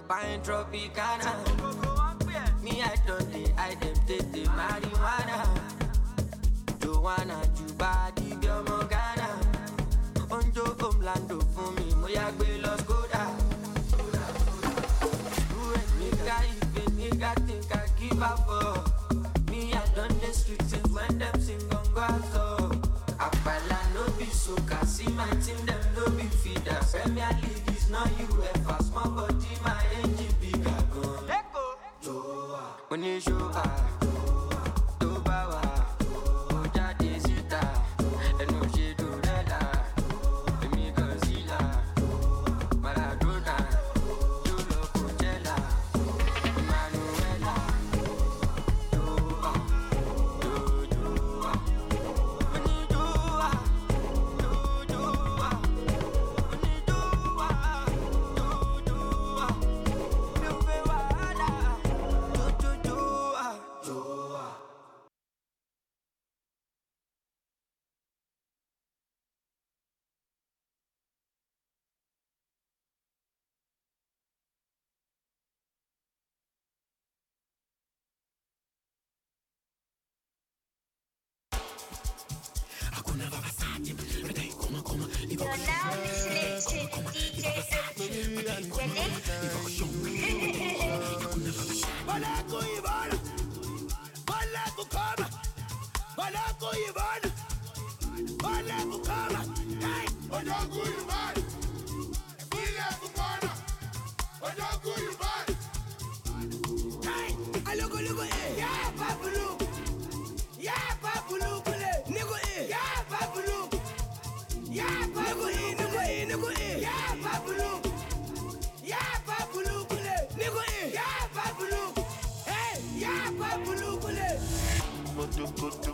Campaign, Tropicana. Logo, yeah, Babulu, yeah, Nigo, yeah, Babulu, yeah, Nigo, yeah, Babulu Kule. Nigga, eh. Yeah, Babulu. Hey, yeah, Babulu Kule. Koto koto,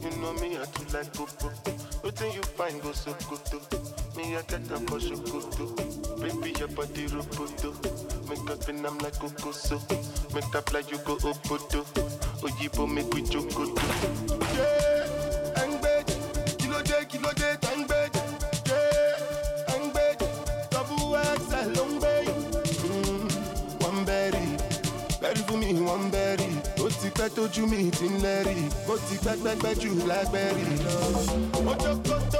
you know me I too like popo. Wetin you find go so koto, me I am for shokoto. Baby your body roboto, make up and I'm like kokoso. Make up like you go obodo, oyibo make we jokoto. Yeah, engbeji, kilo de kilo de engbeji. Yeah, engbeji, double XL ló ń gbé. One berry, berry fún mi one berry. Ó ti pẹ́ tójú mi ti ń lẹ́rì. Ó ti pẹ́ pẹ́pẹ́ jù lágbẹ́rì lọ.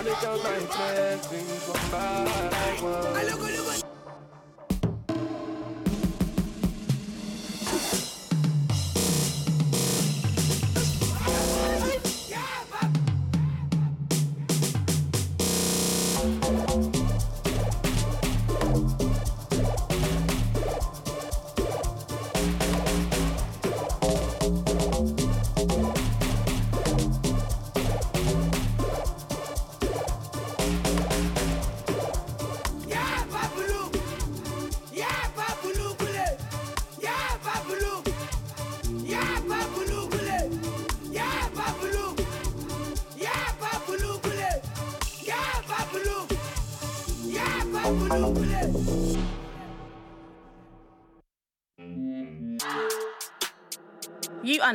When it comes my blessings, one by one. Yeah,